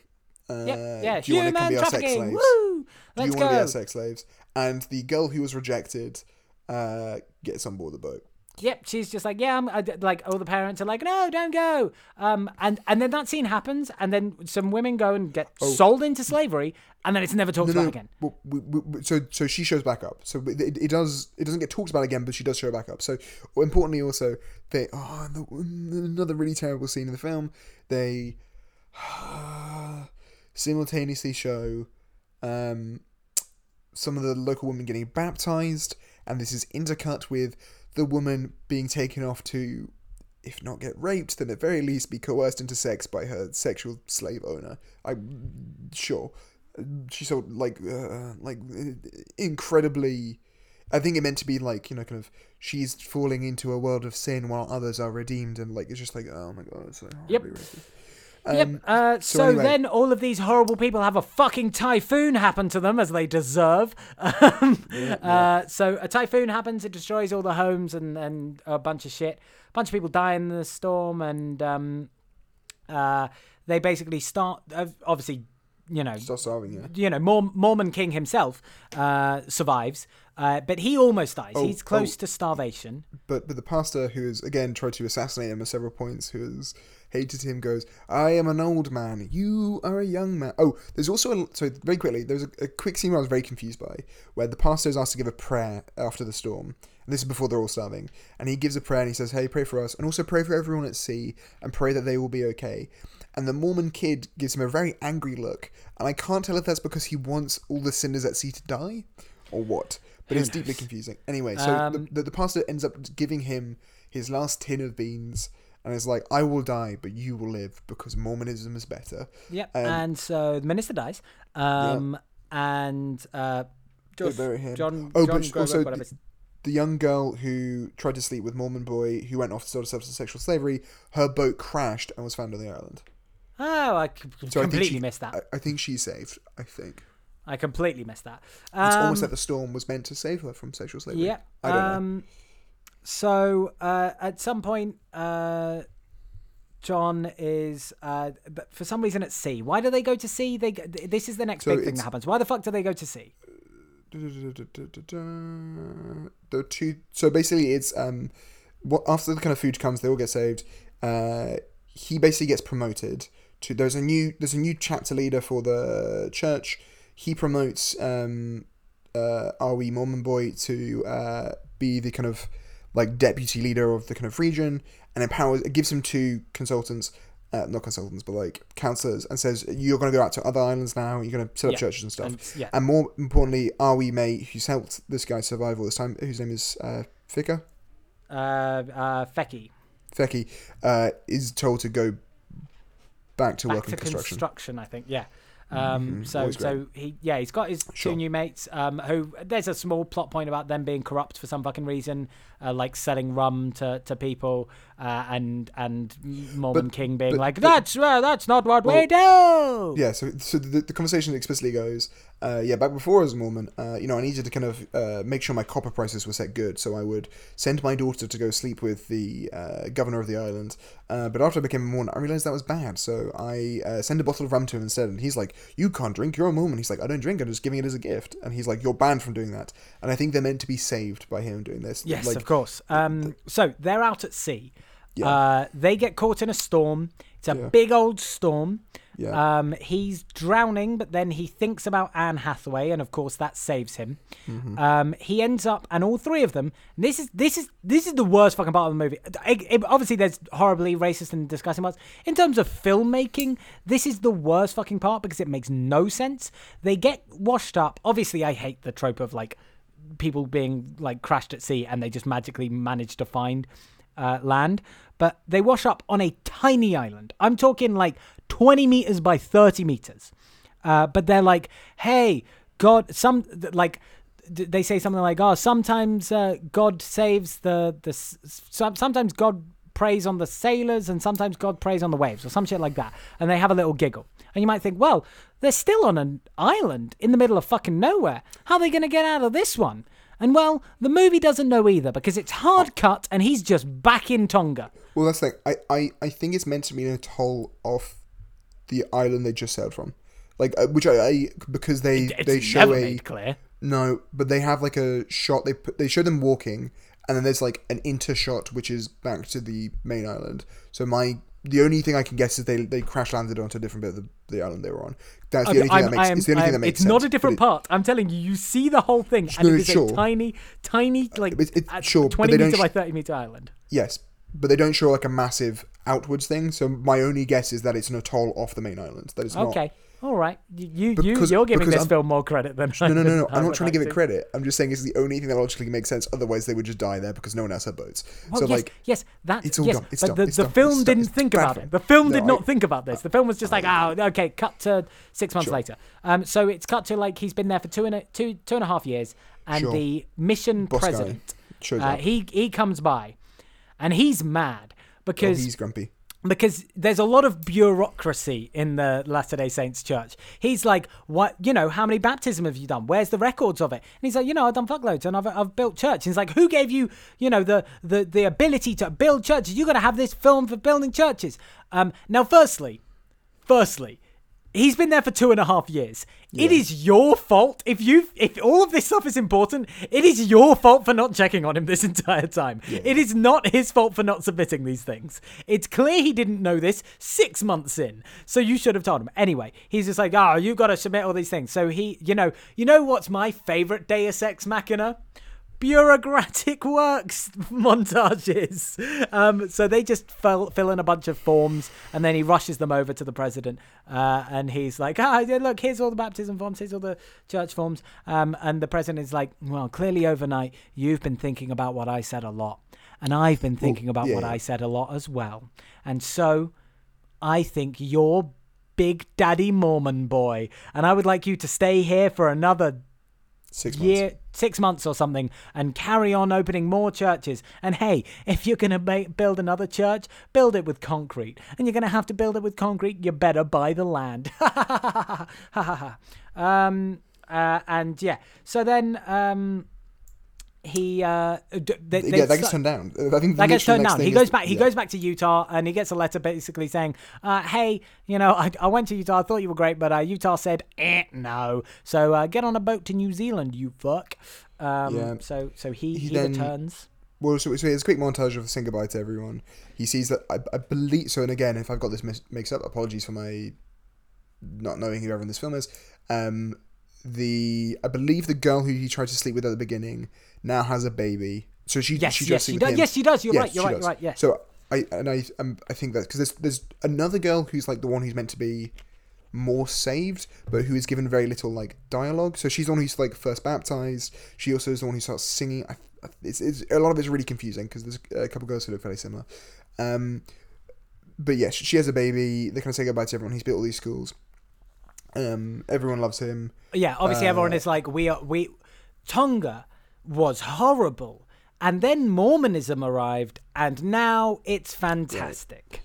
Uh, yeah, yeah. Do you want to come be our sex slaves? Woo! Let's you want to be our sex slaves? And the girl who was rejected uh, gets on board the boat. Yep, she's just like, yeah, I'm I, like all the parents are like, no, don't go. Um, and and then that scene happens, and then some women go and get sold into slavery, and then it's never talked. No, about no, again. well, we, we, we- so so she shows back up. So it, it does it doesn't get talked about again, but she does show back up. So importantly, also they oh the, another really terrible scene in the film. They simultaneously show um, some of the local women getting baptized, and this is intercut with the woman being taken off to, if not get raped, then at very least be coerced into sex by her sexual slave owner. I'm sure she's so like uh, like uh, incredibly. I think it meant to be like you know kind of she's falling into a world of sin while others are redeemed, and like it's just like oh my god, it's so Yep. racist. Yep. Um, Uh, so anyway- then all of these horrible people have a fucking typhoon happen to them as they deserve. Um, Uh, so a typhoon happens, it destroys all the homes and, and a bunch of shit. A bunch of people die in the storm, and um, uh, they basically start. Uh, obviously, you know, Start starving, yeah. you know, Mor- Mormon King himself uh, survives, uh, but he almost dies. Oh, He's close oh. to starvation. But but the pastor who has again tried to assassinate him at several points, who has hated him, goes, "I am an old man. You are a young man." Oh, there's also a, so very quickly. There's a, a quick scene I was very confused by, where the pastor is asked to give a prayer after the storm. And this is before they're all starving, and he gives a prayer and he says, "Hey, pray for us, and also pray for everyone at sea, and pray that they will be okay." And the Mormon kid gives him a very angry look, and I can't tell if that's because he wants all the sinners at sea to die, or what. But it's deeply confusing. Anyway, so Um, the, the, the pastor ends up giving him his last tin of beans, and is like, "I will die, but you will live because Mormonism is better." Yep. Um, and so the minister dies. Um, And uh, They Josh, bury him. John, Oh, John but also the, the young girl who tried to sleep with Mormon boy who went off to sort of sexual slavery, her boat crashed and was found on the island. Oh, I c- So I completely she, missed that. I, I think she's saved. I think I completely missed that. it's almost Um, like the storm was meant to save her from sexual slavery. Yeah. I don't know. um, So uh, at some point, uh, John is, uh, but for some reason at sea. Why do they go to sea? They this is the next So big thing that happens. Why the fuck do they go to sea? The two. So basically, it's um, what after the kind of food comes, they all get saved. Uh, he basically gets promoted to. There's a new. There's a new chapter leader for the church. He promotes um, uh, Awi Mormon boy to uh, be the kind of like deputy leader of the kind of region, and empowers. It gives him two consultants. Uh, not consultants, but like counselors, and says you're going to go out to other islands now. You're going to set up Yeah, churches and stuff. and- yeah. And more importantly, Awi mate, who's helped this guy survive all this time, whose name is uh, Fika, Uh, uh, Fecky. Feki, uh, is told to go back to Back work to in construction. construction, I think. Yeah. Um, Mhm, so so he yeah he's got his Sure. two new mates um, who there's a small plot point about them being corrupt for some fucking reason uh, like selling rum to, to people uh, and and Mormon But- King being but- like but- that's uh, that's not what we do Yeah, so so the, the conversation explicitly goes, uh, yeah, back before I was a Mormon, uh, you know, I needed to kind of uh, make sure my copper prices were set good, so I would send my daughter to go sleep with the uh, governor of the island. Uh, but after I became a Mormon, I realized that was bad, so I uh, send a bottle of rum to him instead, and he's like, "You can't drink, you're a Mormon." He's like, "I don't drink, I'm just giving it as a gift," and he's like, "You're banned from doing that." And I think they're meant to be saved by him doing this. yes like, of course um, so they're out at sea Yeah. uh, they get caught in a storm it's a Yeah. big old storm Yeah. Um, he's drowning, but then he thinks about Anne Hathaway, and of course that saves him. Mm-hmm. Um, he ends up, and all three of them. This is this is this is the worst fucking part of the movie. It- it- obviously, there's horribly racist and disgusting parts. In terms of filmmaking, this is the worst fucking part because it makes no sense. They get washed up. Obviously, I hate the trope of like people being like crashed at sea and they just magically manage to find uh, land, but they wash up on a tiny island. I'm talking like 20 meters by 30 meters. Uh, but they're like, hey, God, some like they say something like, oh, sometimes uh, God saves the the sometimes God preys on the sailors and sometimes God preys on the waves or some shit like that. And they have a little giggle. And you might think, well, they're still on an island in the middle of fucking nowhere. How are they going to get out of this one? And well, the movie doesn't know either because it's hard cut and he's just back in Tonga. Well, that's like I, I, I think it's meant to be an atoll off the island they just sailed from, like uh, which I, I because they they show a clear. no, but they have like a shot. They put, they show them walking, and then there's like an inter shot which is back to the main island. So my the only thing I can guess is they they crash landed onto a different bit of the, the island they were on. That's the Okay, only thing I'm- that makes. I am- it's the only I thing that makes it's not a different part. I'm telling you, you see the whole thing, and No, it is sure. a tiny, tiny, like It's- it's- sure, 20 they don't meter by 30 meter island. Yes, but they don't show like a massive outwards thing. So my only guess is that it's an atoll off the main island. That is it's not. All right. You, you, you, you're giving this I'm- film more credit than I No, no, no, no. I I'm not trying to give it credit. I'm just saying it's the only thing that logically makes sense. Otherwise, they would just die there because no one else had boats. Well, so yes, like, yes, that it's all yes, dumb, it's but dumb, the, it's the dumb, film it's didn't it's think about film. it. The film did not I- think about this. The film was just like, oh, okay, cut to six months Sure. later. Um, so it's cut to like he's been there for two and a, two two and a half years, and Sure. the mission Boss president, uh, he he comes by, and he's mad oh, because he's grumpy. Because there's a lot of bureaucracy in the Latter Day Saints church. He's like, "What? You know, how many baptism have you done? Where's the records of it?" And he's like, "You know, I've done fuckloads, and I've, I've built church." And he's like, "Who gave you, you know, the the the ability to build churches? You're going to have this film for building churches." Um, now, firstly, firstly. He's been there for two and a half years. It is your fault if you if all of this stuff is important. It is your fault for not checking on him this entire time. It is not his fault for not submitting these things. It's clear he didn't know this six months in, so you should have told him. Anyway, he's just like, oh, you got to submit all these things. So he, you know, you know what's my favorite Deus Ex Machina? Bureaucratic works montages. Um, so they just fill, fill in a bunch of forms and then he rushes them over to the president. Uh, and he's like, ah, look, here's all the baptism forms, here's all the church forms. Um, and the president is like, well, clearly overnight, you've been thinking about what I said a lot. And I've been thinking about yeah, what. I said a lot as well. And so I think you're Big Daddy Mormon boy. And I would like you to stay here for another Six months. year, six months or something, and carry on opening more churches. And hey, if you're gonna make, build another church, build it with concrete. And you're gonna have to build it with concrete. You better buy the land. um, uh, and yeah, so then um, he uh, d- they, they yeah, that gets turned down. I think that gets turned down. He goes is- back. He yeah. goes back to Utah, and he gets a letter basically saying, uh, "Hey, you know, I, I went to Utah. I thought you were great, but uh, Utah said, eh, no. So uh, get on a boat to New Zealand, you fuck." Um, Yeah. So so he He he, then- returns. Well, so, so there's a quick montage of saying goodbye to everyone. He sees that I, I believe so, and again, if I've got this mis- mixed up, apologies for my not knowing who everyone in this film is. Um, the I believe the girl who he tried to sleep with at the beginning now has a baby. So she Yes, she yes, just she does. him. Yes, she does. You're Yes, right. You're right. does. Right. Yeah. So I and I um, I think that because there's there's another girl who's like the one who's meant to be more saved, but who is given very little like dialogue. So she's the one who's like first baptized. She also is the one who starts singing. I, I- it's, it's a lot of it's really confusing because there's a couple girls who look fairly similar. Um, but yes, she has a baby. They kind of say goodbye to everyone. He's built all these schools. Um, everyone loves him. Yeah, obviously everyone Uh, is like we are we Tonga was horrible and then Mormonism arrived and now it's fantastic.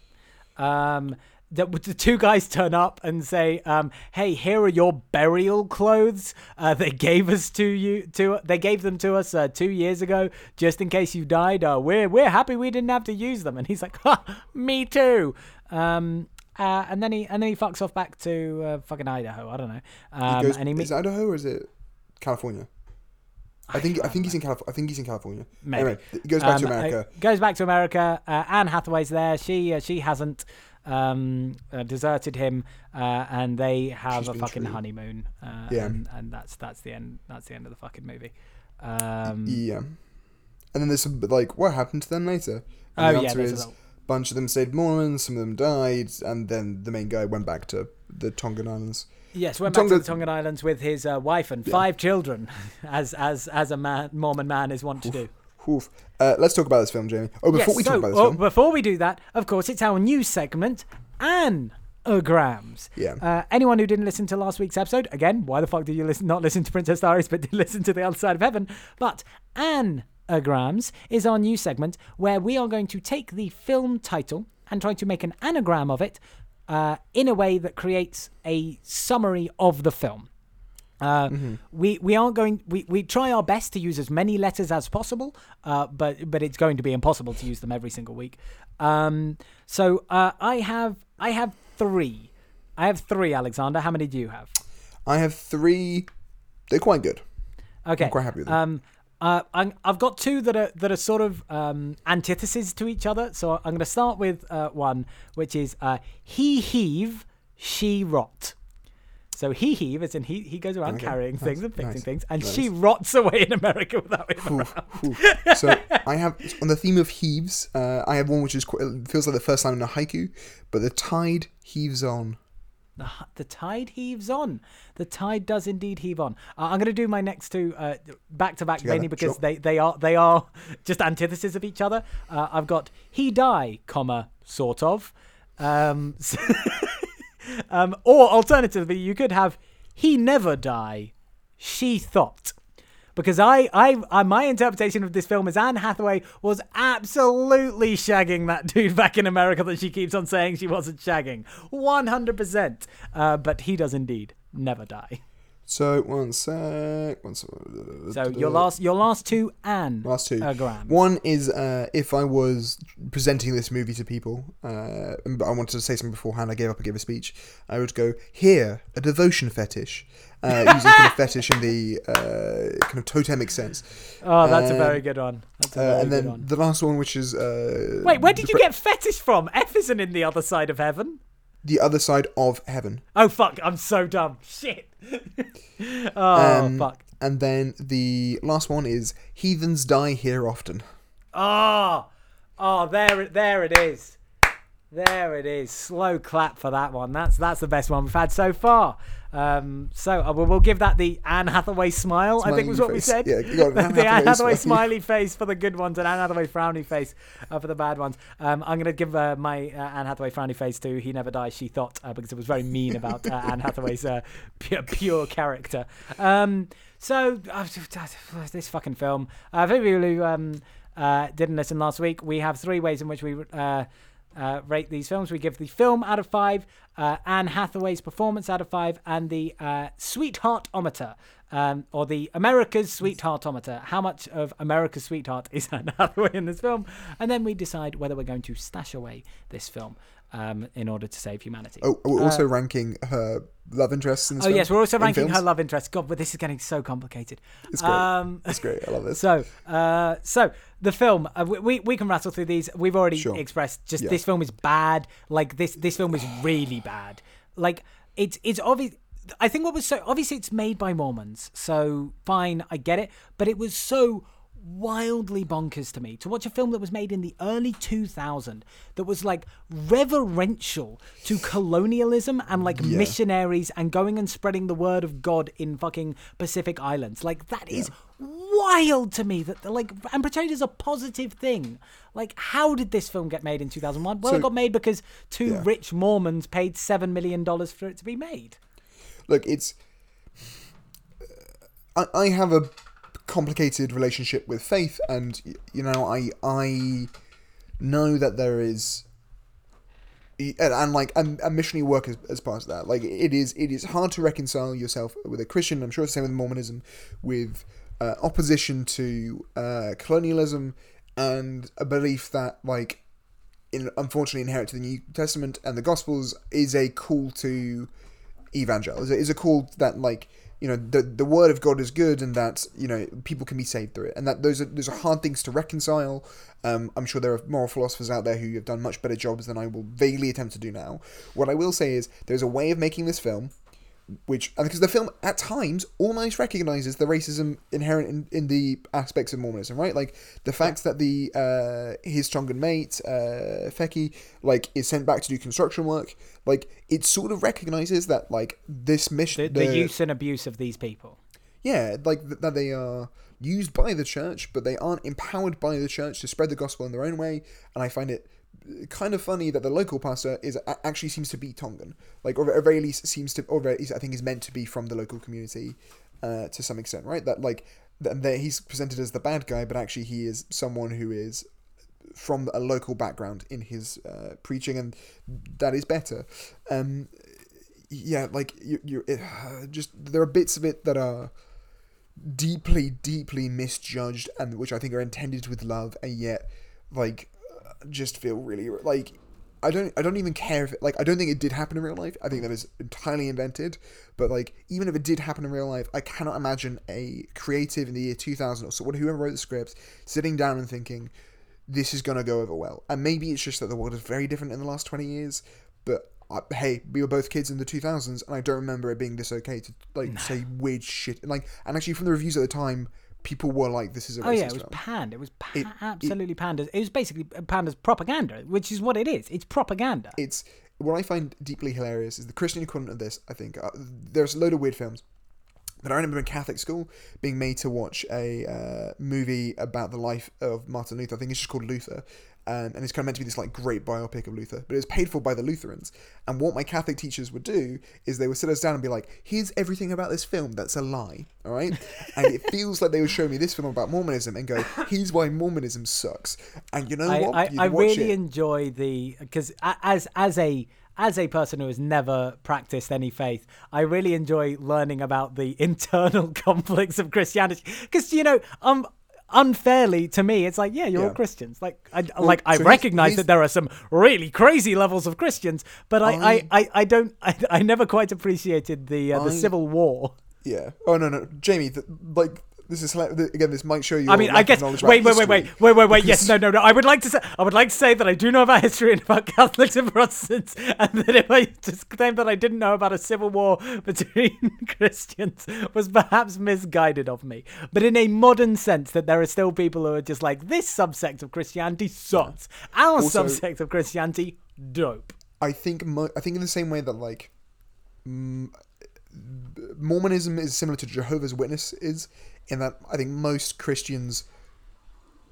Um the, the two guys turn up and say, um, "Hey, here are your burial clothes. Uh, they gave us to you. To they gave them to us uh, two years ago, just in case you died. Uh, we're we're happy we didn't have to use them." And he's like, "Me too." Um, uh, and then he and then he fucks off back to uh, fucking Idaho. I don't know. He Um, goes, and he is it Idaho or is it California? I think I think he's in California. I think he's in California. Maybe. Anyway, he goes back to Um, America. uh, goes back to America. Uh, Anne Hathaway's there. She uh, she hasn't um, uh, deserted him, uh, and they have She's a fucking honeymoon. Uh, Yeah. and, and that's that's the end. That's the end of the fucking movie. Um, Yeah. And then there's some, like, what happened to them later? oh And the yeah, answer a is, little- bunch of them stayed Mormons, some of them died, and then the main guy went back to the Tongan Islands. Yes, went back to the Tongan Islands with his uh, wife and five children, as as as a man Mormon man is wont to do. Oof. Uh, let's talk about this film, Jamie. Oh, before Yes, we so, talk about this oh, film, before we do that, of course, it's our new segment, Anagrams. Yeah. Uh, anyone who didn't listen to last week's episode, again, why the fuck did you listen, not listen to Princess Diaries, but did listen to The Other Side of Heaven? But Anagrams is our new segment where we are going to take the film title and try to make an anagram of it uh, in a way that creates a summary of the film. Uh, We we aren't going. We, we try our best to use as many letters as possible, uh, but but it's going to be impossible to use them every single week. Um, so uh, I have I have three. I have three. Alexander, how many do you have? I have three. They're quite good. Okay, quite happy with them. Um, uh, I'm, I've got two that are that are sort of um, antitheses to each other. So I'm going to start with uh, one, which is uh, he heave, she rot. So he heave, as in he he goes around Okay, carrying nice, things and fixing nice, things, and nice. she rots away in America without him. Ooh. So I have on the theme of heaves. Uh, I have one which is quite, it feels like the first line in a haiku, but the tide heaves on. The, the tide heaves on. The tide does indeed heave on. Uh, I'm going to do my next two uh, back to back, mainly because sure. they, they are they are just antitheses of each other. Uh, I've got he die, comma sort of, um, um, or alternatively, you could have he never die, she thought. Because I, I, I, my interpretation of this film is Anne Hathaway was absolutely shagging that dude back in America that she keeps on saying she wasn't shagging, one hundred percent. Uh, But he does indeed never die. So one sec. One sec. So your last, your last two Anne Last two. uh. One is uh, if I was presenting this movie to people, uh, and I wanted to say something beforehand, I gave up, I gave a speech, I would go, here, a devotion fetish, uh, using kind of fetish in the uh, kind of totemic sense. Oh, that's a Um, very good one. That's a Uh, very and then one. the last one, which is. Uh, Wait, where did you get fetish from? F isn't in the other side of heaven. The other side of heaven. Oh fuck! I'm so dumb. Shit. oh Um, fuck. And then the last one is heathens die here often. Oh, oh, there, there it is. There it is. Slow clap for that one. That's that's the best one we've had so far. Um, so uh, we'll, we'll give that the Anne Hathaway smile. I think was what we said. Yeah, you got Anne the Anne Hathaway smiley. face for the good ones and Anne Hathaway frowny face uh, for the bad ones. Um, I'm gonna give uh, my uh, Anne Hathaway frowny face to He Never Dies, She Thought uh, because it was very mean about uh, Anne Hathaway's uh, pure, pure character. Um, so uh, this fucking film. Uh, for people who um, uh, didn't listen last week, we have three ways in which we uh, rate these films. We give the film out of five, uh, Anne Hathaway's performance out of five, and the uh, Sweetheartometer, um, or the America's Sweetheartometer. How much of America's Sweetheart is Anne Hathaway in this film? And then we decide whether we're going to stash away this film um, in order to save humanity. Oh, we're also ranking her love interests in this Uh, Oh film, yes, we're also in ranking films. her love interest. God, but this is getting so complicated. It's great. Um, It's great. I love this. so, uh, so the film, uh, we- we we can rattle through these. We've already Sure. expressed just Yeah. this film is bad. Like this, this film is really bad. Like it's it's obvious. I think what was so obviously it's made by Mormons, so fine, I get it. But it was so wildly bonkers to me to watch a film that was made in the early 2000 that was like reverential to colonialism and like missionaries and going and spreading the word of God in fucking Pacific Islands. Like that is wild to me that like and portrayed as a positive thing. Like how did this film get made in 2001? Well, So- it got made because two Yeah. rich Mormons paid 7 million dollars for it to be made. Look, it's. Uh, I, I have a complicated relationship with faith, and you know, I I know that there is. and, and like and, and missionary work as, as part of that like it is it is hard to reconcile yourself with a christian i'm sure it's the same with mormonism with uh, opposition to uh, colonialism and a belief that like in, unfortunately inherent to the new testament and the gospels is a call to evangel is a, is a call that like you know the the word of God is good and that you know people can be saved through it and that those are those are hard things to reconcile. Um, I'm sure there are moral philosophers out there who have done much better jobs than I will vaguely attempt to do now. What I will say is there's a way of making this film which because the film at times almost recognizes the racism inherent in, in the aspects of Mormonism, right? Like the fact that the uh, his Tongan mate uh, Feki like is sent back to do construction work, like it sort of recognizes that like this mission, The, the use and abuse of these people. yeah, like th- that they are used by the church, but they aren't empowered by the church to spread the gospel in their own way. And I find it kind of funny that the local pastor is actually seems to be Tongan, like or at very least seems to, or very least I think is meant to be from the local community uh, to some extent, right? That like that, he's presented as the bad guy, but actually he is someone who is from a local background in his uh, preaching, and that is better. Um, yeah, like you, you it, just there are bits of it that are deeply, deeply misjudged, and which I think are intended with love, and yet like just feel really like I don't I don't even care if it, like I don't think it did happen in real life. I think that is entirely invented. But like even if it did happen in real life, I cannot imagine a creative in the year 2000 or so whoever wrote the script sitting down and thinking this is gonna go over well. And maybe it's just that the world is very different in the last 20 years. But uh, hey, we were both kids in the 2000s, and I don't remember it being this okay to like no. say weird shit. And like and actually from the reviews at the time people were like, "This is a." Oh yeah, it was film. panned. It was pa- it, absolutely it, panned. It was basically panned as propaganda, which is what it is. It's propaganda. It's what I find deeply hilarious is the Christian equivalent of this. I think uh, there's a load of weird films. But I remember in Catholic school being made to watch a uh, movie about the life of Martin Luther. I think it's just called Luther, um, and it's kind of meant to be this like great biopic of Luther, but it was paid for by the Lutherans. And what my Catholic teachers would do is they would sit us down and be like, "Here's everything about this film that's a lie, all right?" and it feels like they would show me this film about Mormonism and go, "Here's why Mormonism sucks." And you know I, what? I, I really it. enjoy the because as as a as a person who has never practiced any faith, I really enjoy learning about the internal conflicts of Christianity. Because you know, um, unfairly to me, it's like, yeah, you're yeah. all Christians. Like, I, well, like I recognize that there are some really crazy levels of Christians, but I, I, I, I, don't, I, I never quite appreciated the uh, the Civil War. Yeah. Oh no, no, Jamie. The, like this is again. This might show you. I mean, I guess. Wait, wait, wait, wait, wait, wait, wait. Yes, no, no, no. I would like to say. I would like to say that I do know about history and about Catholics and Protestants, and that if I just claim that I didn't know about a civil war between Christians was perhaps misguided of me. But in a modern sense, that there are still people who are just like this subsect of Christianity sucks. Our also, subsect of Christianity dope. I think. I think in the same way that like. Mm, Mormonism is similar to Jehovah's Witness is in that I think most Christians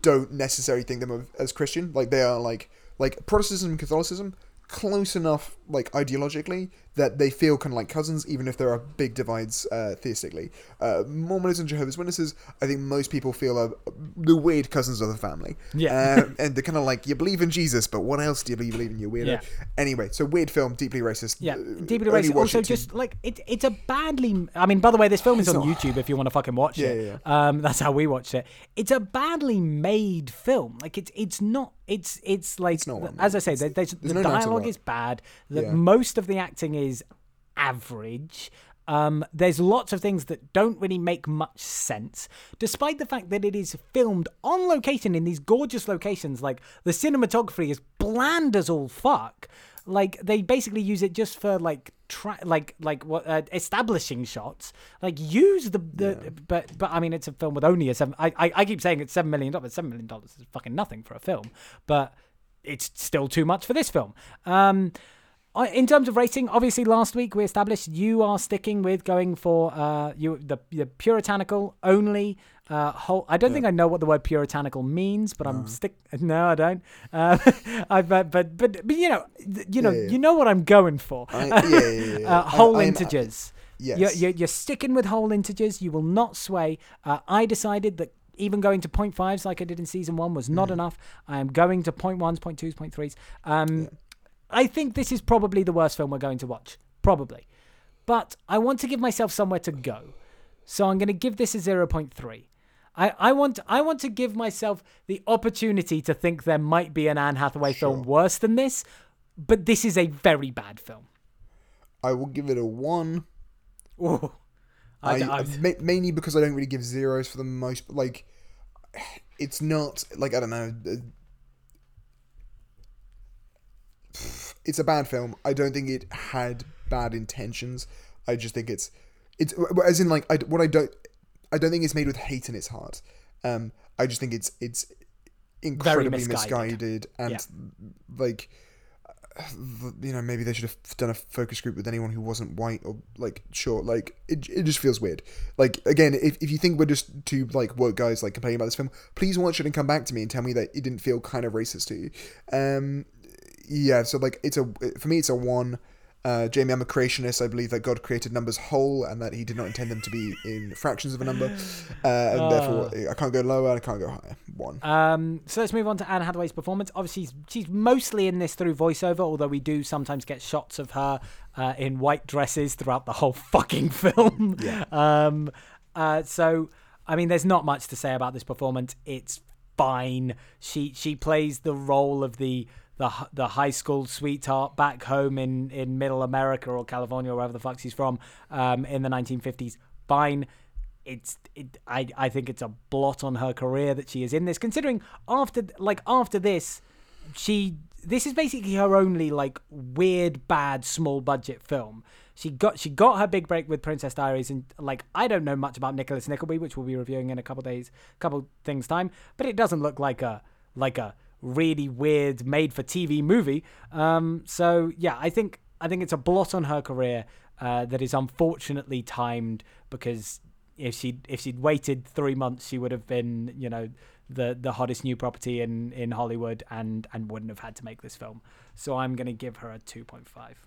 don't necessarily think them as Christian. Like they are like like Protestantism and Catholicism close enough like ideologically that they feel kind of like cousins, even if there are big divides uh, theistically. Uh, Mormonism and Jehovah's Witnesses, I think most people feel are the weird cousins of the family. Yeah. Uh, and they're kind of like, you believe in Jesus, but what else do you believe in, you weirdo? Yeah. Anyway, so weird film, deeply racist. Yeah, uh, deeply racist. Also, just like, it, it's a badly. I mean, by the way, this film is on YouTube if you want to fucking watch yeah, it. Yeah. Um, that's how we watched it. It's a badly made film. Like, it's it's not. It's it's like, it's as I say, there's, there's, the no dialogue is bad. The, yeah. Most of the acting is average. Um, there's lots of things that don't really make much sense, despite the fact that it is filmed on location in these gorgeous locations. Like the cinematography is bland as all fuck. Like they basically use it just for like tra- like like what uh, establishing shots. Like use the the yeah. but but I mean it's a film with only a seven. I I, I keep saying it's seven million dollars. Seven million dollars is fucking nothing for a film, but it's still too much for this film. Um, in terms of rating, obviously last week we established you are sticking with going for uh, you the, the puritanical only. Uh, whole, I don't yeah. think I know what the word puritanical means, but I'm stick. No, I don't. Uh, I but, but but but you know you know yeah, yeah. you know what I'm going for. I, yeah, yeah, uh, whole I, integers. Yes. You're, you're, you're, sticking with whole integers. You will not sway. Uh, I decided that even going to 0.5s like I did in season one was not mm. enough. I am going to 0.1s, 0.2s, 0.3s. Um, I think this is probably the worst film we're going to watch. Probably. But I want to give myself somewhere to go. So I'm going to give this a 0.3. I, I want I want to give myself the opportunity to think there might be an Anne Hathaway sure. film worse than this, but this is a very bad film. I will give it a one. Ooh. I, I, I, mainly because I don't really give zeros for the most. Like, it's not like I don't know it's a bad film. I don't think it had bad intentions. I just think it's it's as in like I, what I don't I don't think it's made with hate in its heart. Um, I just think it's it's incredibly misguided. misguided, and yeah. like you know, maybe they should have done a focus group with anyone who wasn't white or like sure, like it, it just feels weird. Like again, if, if you think we're just two like woke guys like complaining about this film, please watch it and come back to me and tell me that it didn't feel kind of racist to you. Um, yeah, so like it's a for me it's a one. Uh, Jamie, I'm a creationist. I believe that God created numbers whole and that He did not intend them to be in fractions of a number, uh, and therefore I can't go lower and I can't go higher. One. Um, so let's move on to Anne Hathaway's performance. Obviously, she's, she's mostly in this through voiceover, although we do sometimes get shots of her uh, in white dresses throughout the whole fucking film. Yeah. Um, uh, so, I mean, there's not much to say about this performance. It's fine. She she plays the role of the the the high school sweetheart back home in in Middle America or California or wherever the fuck she's from um, in the 1950s. Fine. It's it, I I think it's a blot on her career that she is in this. Considering after like after this, she this is basically her only like weird bad small budget film. She got she got her big break with Princess Diaries, and like I don't know much about Nicholas Nickleby, which we'll be reviewing in a couple days, couple things time. But it doesn't look like a like a really weird made for TV movie. Um, so yeah, I think I think it's a blot on her career uh, that is unfortunately timed because if she if she'd waited three months, she would have been you know the the hottest new property in in Hollywood and and wouldn't have had to make this film. So I'm gonna give her a two point five.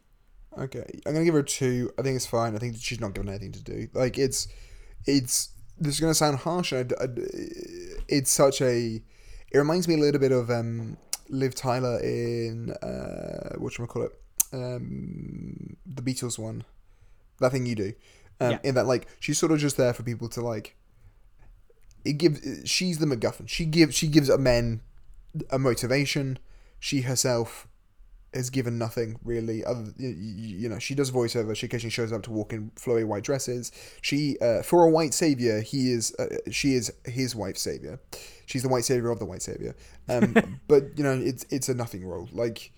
Okay, I'm gonna give her a two. I think it's fine. I think she's not given anything to do. Like it's, it's. This is gonna sound harsh. I, I, it's such a. It reminds me a little bit of um, Liv Tyler in uh, what you call it, um, the Beatles one, that thing you do. Um, Yeah. In that, like, she's sort of just there for people to like. It gives. She's the MacGuffin. She gives. She gives men a motivation. She herself has given nothing really other you, you know she does voiceover she occasionally shows up to walk in flowy white dresses she uh, for a white savior he is uh, she is his white savior she's the white savior of the white savior. Um, but you know it's it's a nothing role like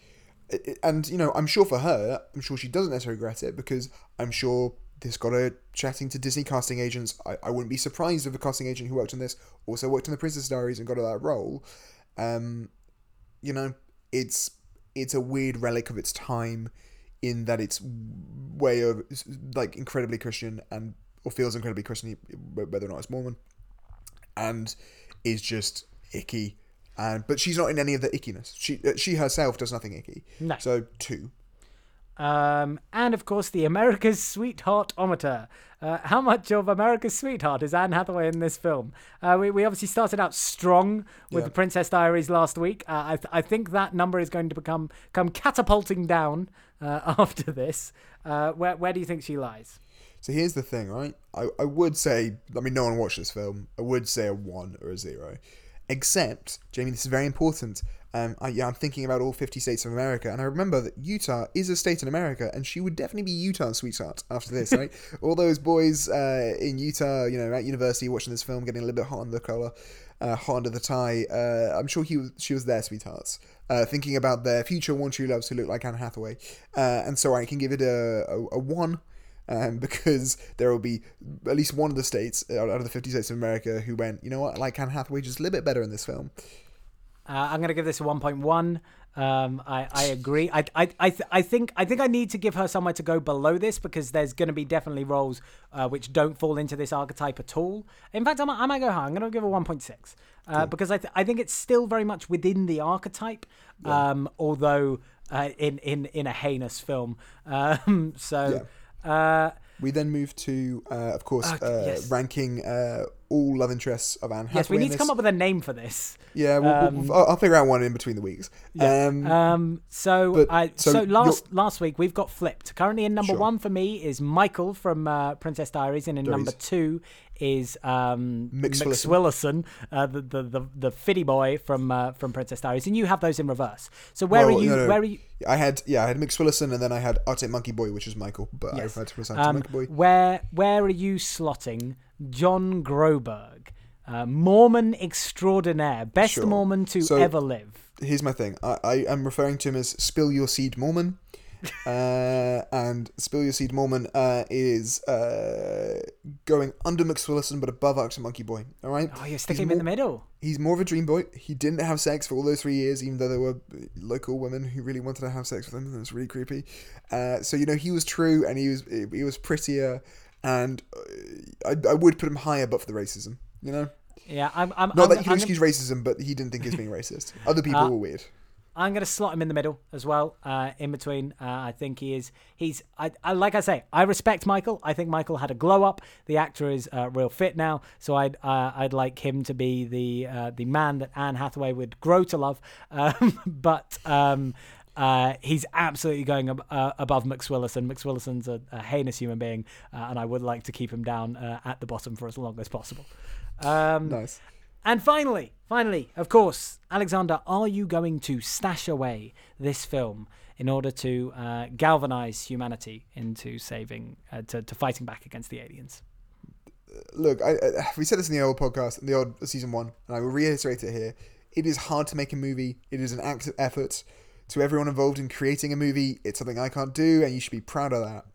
it- and you know i'm sure for her i'm sure she doesn't necessarily regret it because i'm sure this got her chatting to disney casting agents. I, I wouldn't be surprised if a casting agent who worked on this also worked on the princess diaries and got her that role. Um, you know it's it's a weird relic of its time in that it's way of like incredibly christian and or feels incredibly christian whether or not it's mormon. And is just icky and but she's not in any of the ickiness she uh, she herself does nothing icky No. so two Um, and of course, the America's Sweetheart-ometer. Uh, how much of America's Sweetheart is Anne Hathaway in this film? Uh, we, we obviously started out strong with Yeah. the Princess Diaries last week. Uh, I, th- I think that number is going to become come catapulting down uh, after this. Uh, where where do you think she lies? So here's the thing, right? I, I would say, I mean, no one watched this film. I would say a one or a zero. Except, Jamie, this is very important. Um, I, yeah, I'm thinking about all 50 states of America, and I remember that Utah is a state in America, and she would definitely be Utah's sweetheart after this, right? all those boys uh, in Utah, you know, at university watching this film, getting a little bit hot under the collar, uh, hot under the tie. Uh, I'm sure he was, she was their sweethearts, uh, thinking about their future one true loves who look like Anne Hathaway. Uh, and so I can give it a, a, a one um, because there will be at least one of the states out of the 50 states of America who went, you know what, I like Anne Hathaway just a little bit better in this film. Uh, I'm going to give this a 1.1. Um, I, I agree. I I I, th- I think I think I need to give her somewhere to go below this because there's going to be definitely roles uh, which don't fall into this archetype at all. In fact, I might, I might go high. I'm going to give her 1.6 uh, because I th- I think it's still very much within the archetype, um, although uh, in in in a heinous film. Um, so. Uh, We then move to, uh, of course, uh, yes. ranking uh, all love interests of Anne Hathaway. yes, we need to come up with a name for this. Yeah, we'll, we'll- I'll, figure out one in between the weeks. Um, Um, so, but- I, so so, last last week we've got flipped. Currently in number Sure. one for me is Michael from uh, Princess Diaries, and in Diaries. number two is um, Mix Mix Willison. Uh, the, the the the fitty boy from uh, from Princess Diaries, and you have those in reverse. So where well, are you? no, no. Where are you? I had, yeah, I had Mix Willison, and then I had Arctic Monkey Boy, which is Michael, but I Yes. referred to myself to Um, Monkey Boy. where where are you slotting John Groberg, uh, Mormon extraordinaire, best Sure. Mormon to So- ever live? Here's my thing. I, I am referring to him as Spill Your Seed Mormon. uh, and Spill Your Seed Mormon uh, is uh, going under McSwillison but above Arctic Monkey Boy. All right. Oh, you're He's sticking him in the middle. He's more of a dream boy. He didn't have sex for all those three years, even though there were local women who really wanted to have sex with him. and It was really creepy. Uh, so you know he was true, and he was he was prettier, and uh, I, I would put him higher, but for the racism. You know, Yeah, I'm. I'm not I'm, that you can I'm, excuse racism, but he didn't think he was being racist. Other people Uh, were weird. I'm going to slot him in the middle as well. Uh, in between, uh, I think he is. He's. I, I like I say. I respect Michael. I think Michael had a glow up. The actor is uh, real fit now, so I'd uh, I'd like him to be the uh, the man that Anne Hathaway would grow to love. Um, but. Um, uh, he's absolutely going ab- uh, above McSwillison. McSwillison's a, a heinous human being, uh, and I would like to keep him down uh, at the bottom for as long as possible. Um, Nice. And finally, finally, of course, Alexander, are you going to stash away this film in order to uh, galvanize humanity into saving, uh, to, to fighting back against the aliens? Look, I, I, we said this in the old podcast, in the old season one, and I will reiterate it here. It is hard to make a movie. It is an act of effort. To everyone involved in creating a movie, it's something I can't do, and you should be proud of that.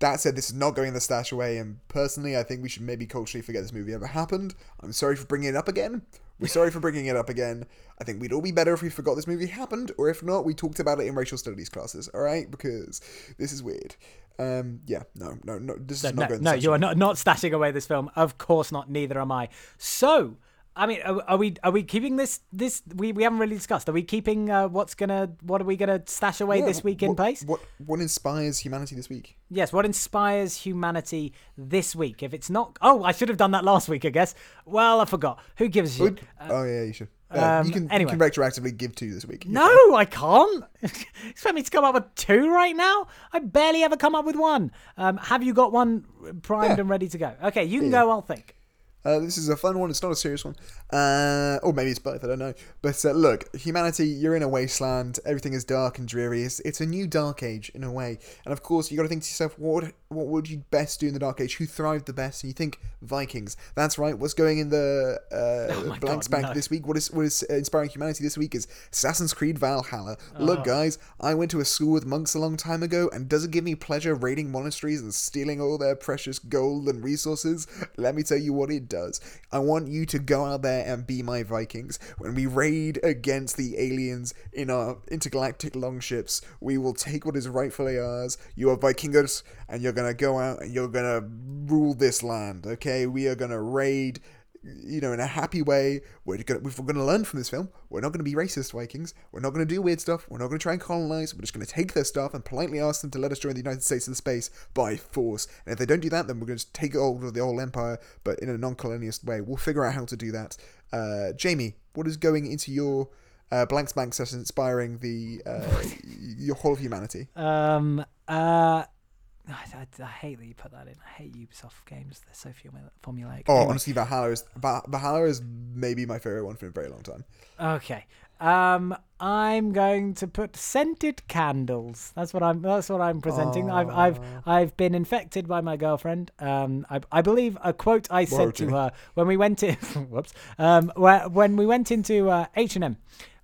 That said, this is not going in the stash away, and personally, I think we should maybe culturally forget this movie ever happened. I'm sorry for bringing it up again. We're sorry for bringing it up again. I think we'd all be better if we forgot this movie happened, or if not, we talked about it in racial studies classes, alright? Because this is weird. Um, yeah, no, no, no, this No, is no, not going no stash you are not, not stashing away this film. Of course not. Neither am I. So, I mean, are, are we are we keeping this this we, we haven't really discussed. Are we keeping uh, what's gonna what are we gonna stash away Yeah, this week in place? What what inspires humanity this week? Yes, what inspires humanity this week? If it's not, oh, I should have done that last week, I guess. Well, I forgot. Who gives shit? Would- oh yeah, you should. Uh, um, you can anyway. you can retroactively give two this week. No, I can't. Expect me to come up with two right now? I barely ever come up with one. Um, have you got one primed Yeah. and ready to go? Okay, you can go. I'll think. Uh, this is a fun one. It's not a serious one. Uh, or maybe it's both. I don't know. But uh, look, humanity, you're in a wasteland. Everything is dark and dreary. It's, it's a new dark age in a way. And of course, you got to think to yourself, what what would you best do in the dark age? Who thrived the best? And you think Vikings. That's right. What's going in the uh, Oh my blank God, spank no. this week? What is what is inspiring humanity this week is Assassin's Creed Valhalla. Look, guys, I went to a school with monks a long time ago, and does it give me pleasure raiding monasteries and stealing all their precious gold and resources? Let me tell you what it does. I want you to go out there and be my Vikings. When we raid against the aliens in our intergalactic longships, we will take what is rightfully ours. You are Vikingers, and you're gonna go out and you're gonna rule this land. Okay, we are gonna raid you know, in a happy way. We're gonna we're gonna learn from this film. We're not gonna be racist Vikings. We're not gonna do weird stuff. We're not gonna try and colonize. We're just gonna take their stuff and politely ask them to let us join the United States in space by force. And if they don't do that, then we're gonna just take hold of the whole empire, but in a non-colonialist way. We'll figure out how to do that. Uh, Jamie, what is going into your uh, blank spank session inspiring the uh, your whole of humanity? Um. Uh. I, I, I hate that you put that in. I hate Ubisoft games. They're so formula- formulaic. Oh, Anyway. honestly, Valhalla is Valhalla is maybe my favorite one for a very long time. Okay. Um, I'm going to put scented candles. That's what I'm. That's what I'm presenting. I've I've I've been infected by my girlfriend. Um, I, I believe a quote I said to her when we went in. whoops. Um, where, when we went into uh, H and M.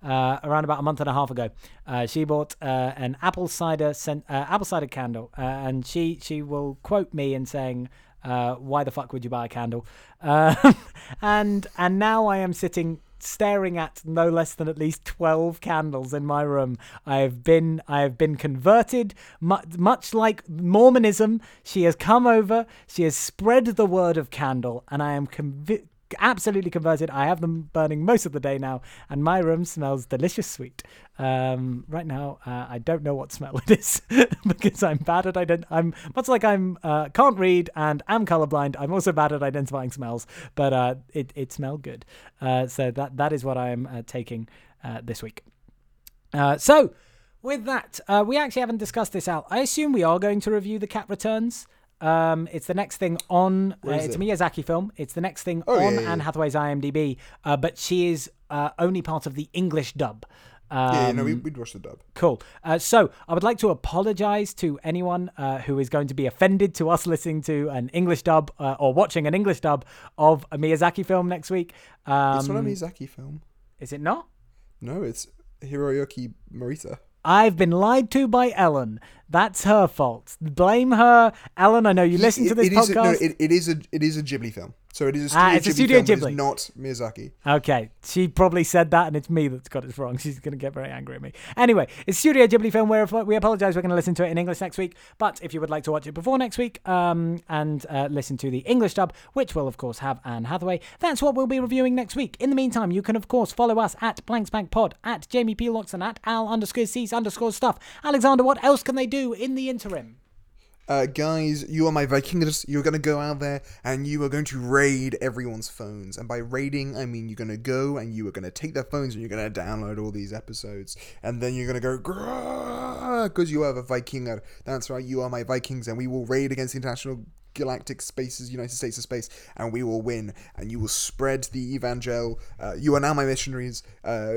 Uh, around about a month and a half ago, uh, she bought uh, an apple cider scent, uh, apple cider candle, uh, and she she will quote me in saying, uh, "Why the fuck would you buy a candle?" Um, and and now I am sitting staring at no less than at least 12 candles in my room. I have been I have been converted much, like Mormonism. She has come over, she has spread the word of candle and I am convi- absolutely converted. I have them burning most of the day now and my room smells delicious sweet. Um, right now uh, I don't know what smell it is because I'm bad at ident- I'm much like I'm uh, can't read and am colorblind. I'm also bad at identifying smells, but uh, it it smelled good. Uh, so that that is what I am uh, taking uh, this week. So with that, we actually haven't discussed this out. I assume we are going to review the Cat Returns. Um, it's the next thing on. Uh, it's a? Miyazaki film. It's the next thing Oh, on yeah, yeah, Anne. Hathaway's IMDb, uh, but she is uh, only part of the English dub. Um, Yeah, yeah, no, we, we'd watch the dub. Cool. Uh, so I would like to apologize to anyone uh, who is going to be offended to us listening to an English dub uh, or watching an English dub of a Miyazaki film next week. Um, It's not a Miyazaki film. is it not? No, it's Hiroyuki Morita. I've been lied to by Ellen. That's her fault. Blame her, Ellen. I know you listen to this it is a- no, podcast. it, it is a it is a Ghibli film. So it is a Studio Ah, it's a Ghibli Studio film. Ghibli. not Miyazaki. Okay, she probably said that, and it's me that's got it wrong. She's going to get very angry at me. Anyway, it's Studio Ghibli film. Where we apologize. We're going to listen to it in English next week. But if you would like to watch it before next week, um, and uh, listen to the English dub, which will of course have Anne Hathaway, that's what we'll be reviewing next week. In the meantime, you can of course follow us at Blank Spank Pod, at Jamie P and at Al underscore C's underscore stuff. Alexander, what else can they do in the interim? Uh, guys, you are my Vikingers. You're going to go out there and you are going to raid everyone's phones. And by raiding, I mean you're going to go and you are going to take their phones and you're going to download all these episodes. And then you're going to go, because you are a Vikinger. That's right, you are my Vikings. And we will raid against the international galactic spaces, United States of space, and we will win. And you will spread the evangel. Uh, you are now my missionaries. Uh,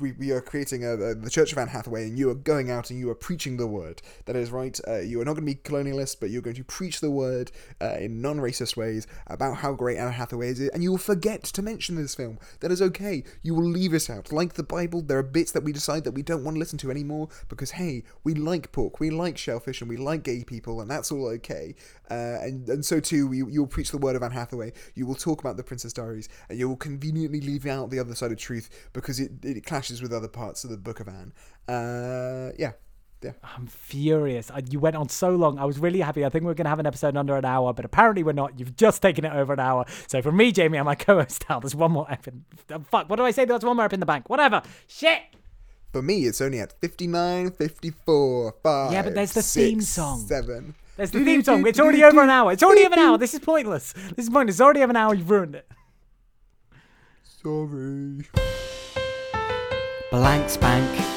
we, we are creating a, a, the Church of Anne Hathaway, and you are going out and you are preaching the word. That is right. Uh, you are not going to be colonialist, but you're going to preach the word uh, in non-racist ways about how great Anne Hathaway is, and you will forget to mention this film. That is okay. You will leave us out. Like the Bible, there are bits that we decide that we don't want to listen to anymore because hey, we like pork, we like shellfish, and we like gay people, and that's all okay. Uh, and and so too, you you will preach the word of Anne Hathaway. You will talk about the Princess Diaries, and you will conveniently leave out the other side of truth because it it clashes with other parts of the Book of Anne. Uh, yeah. Yeah. I'm furious. I, you went on so long. I was really happy. I think we are going to have an episode under an hour, but apparently we're not. You've just taken it over an hour. So for me, Jamie, and my co-host Al, there's one more ep in. Fuck. What do I say? There's one more up in the bank. Whatever. Shit. For me, it's only at 59, 54, 5. Yeah, but there's the theme song. 7. There's the theme song. It's already over an hour. It's already over an hour. This is pointless. This is pointless. It's already over an hour. You've ruined it. Sorry. Blank Spank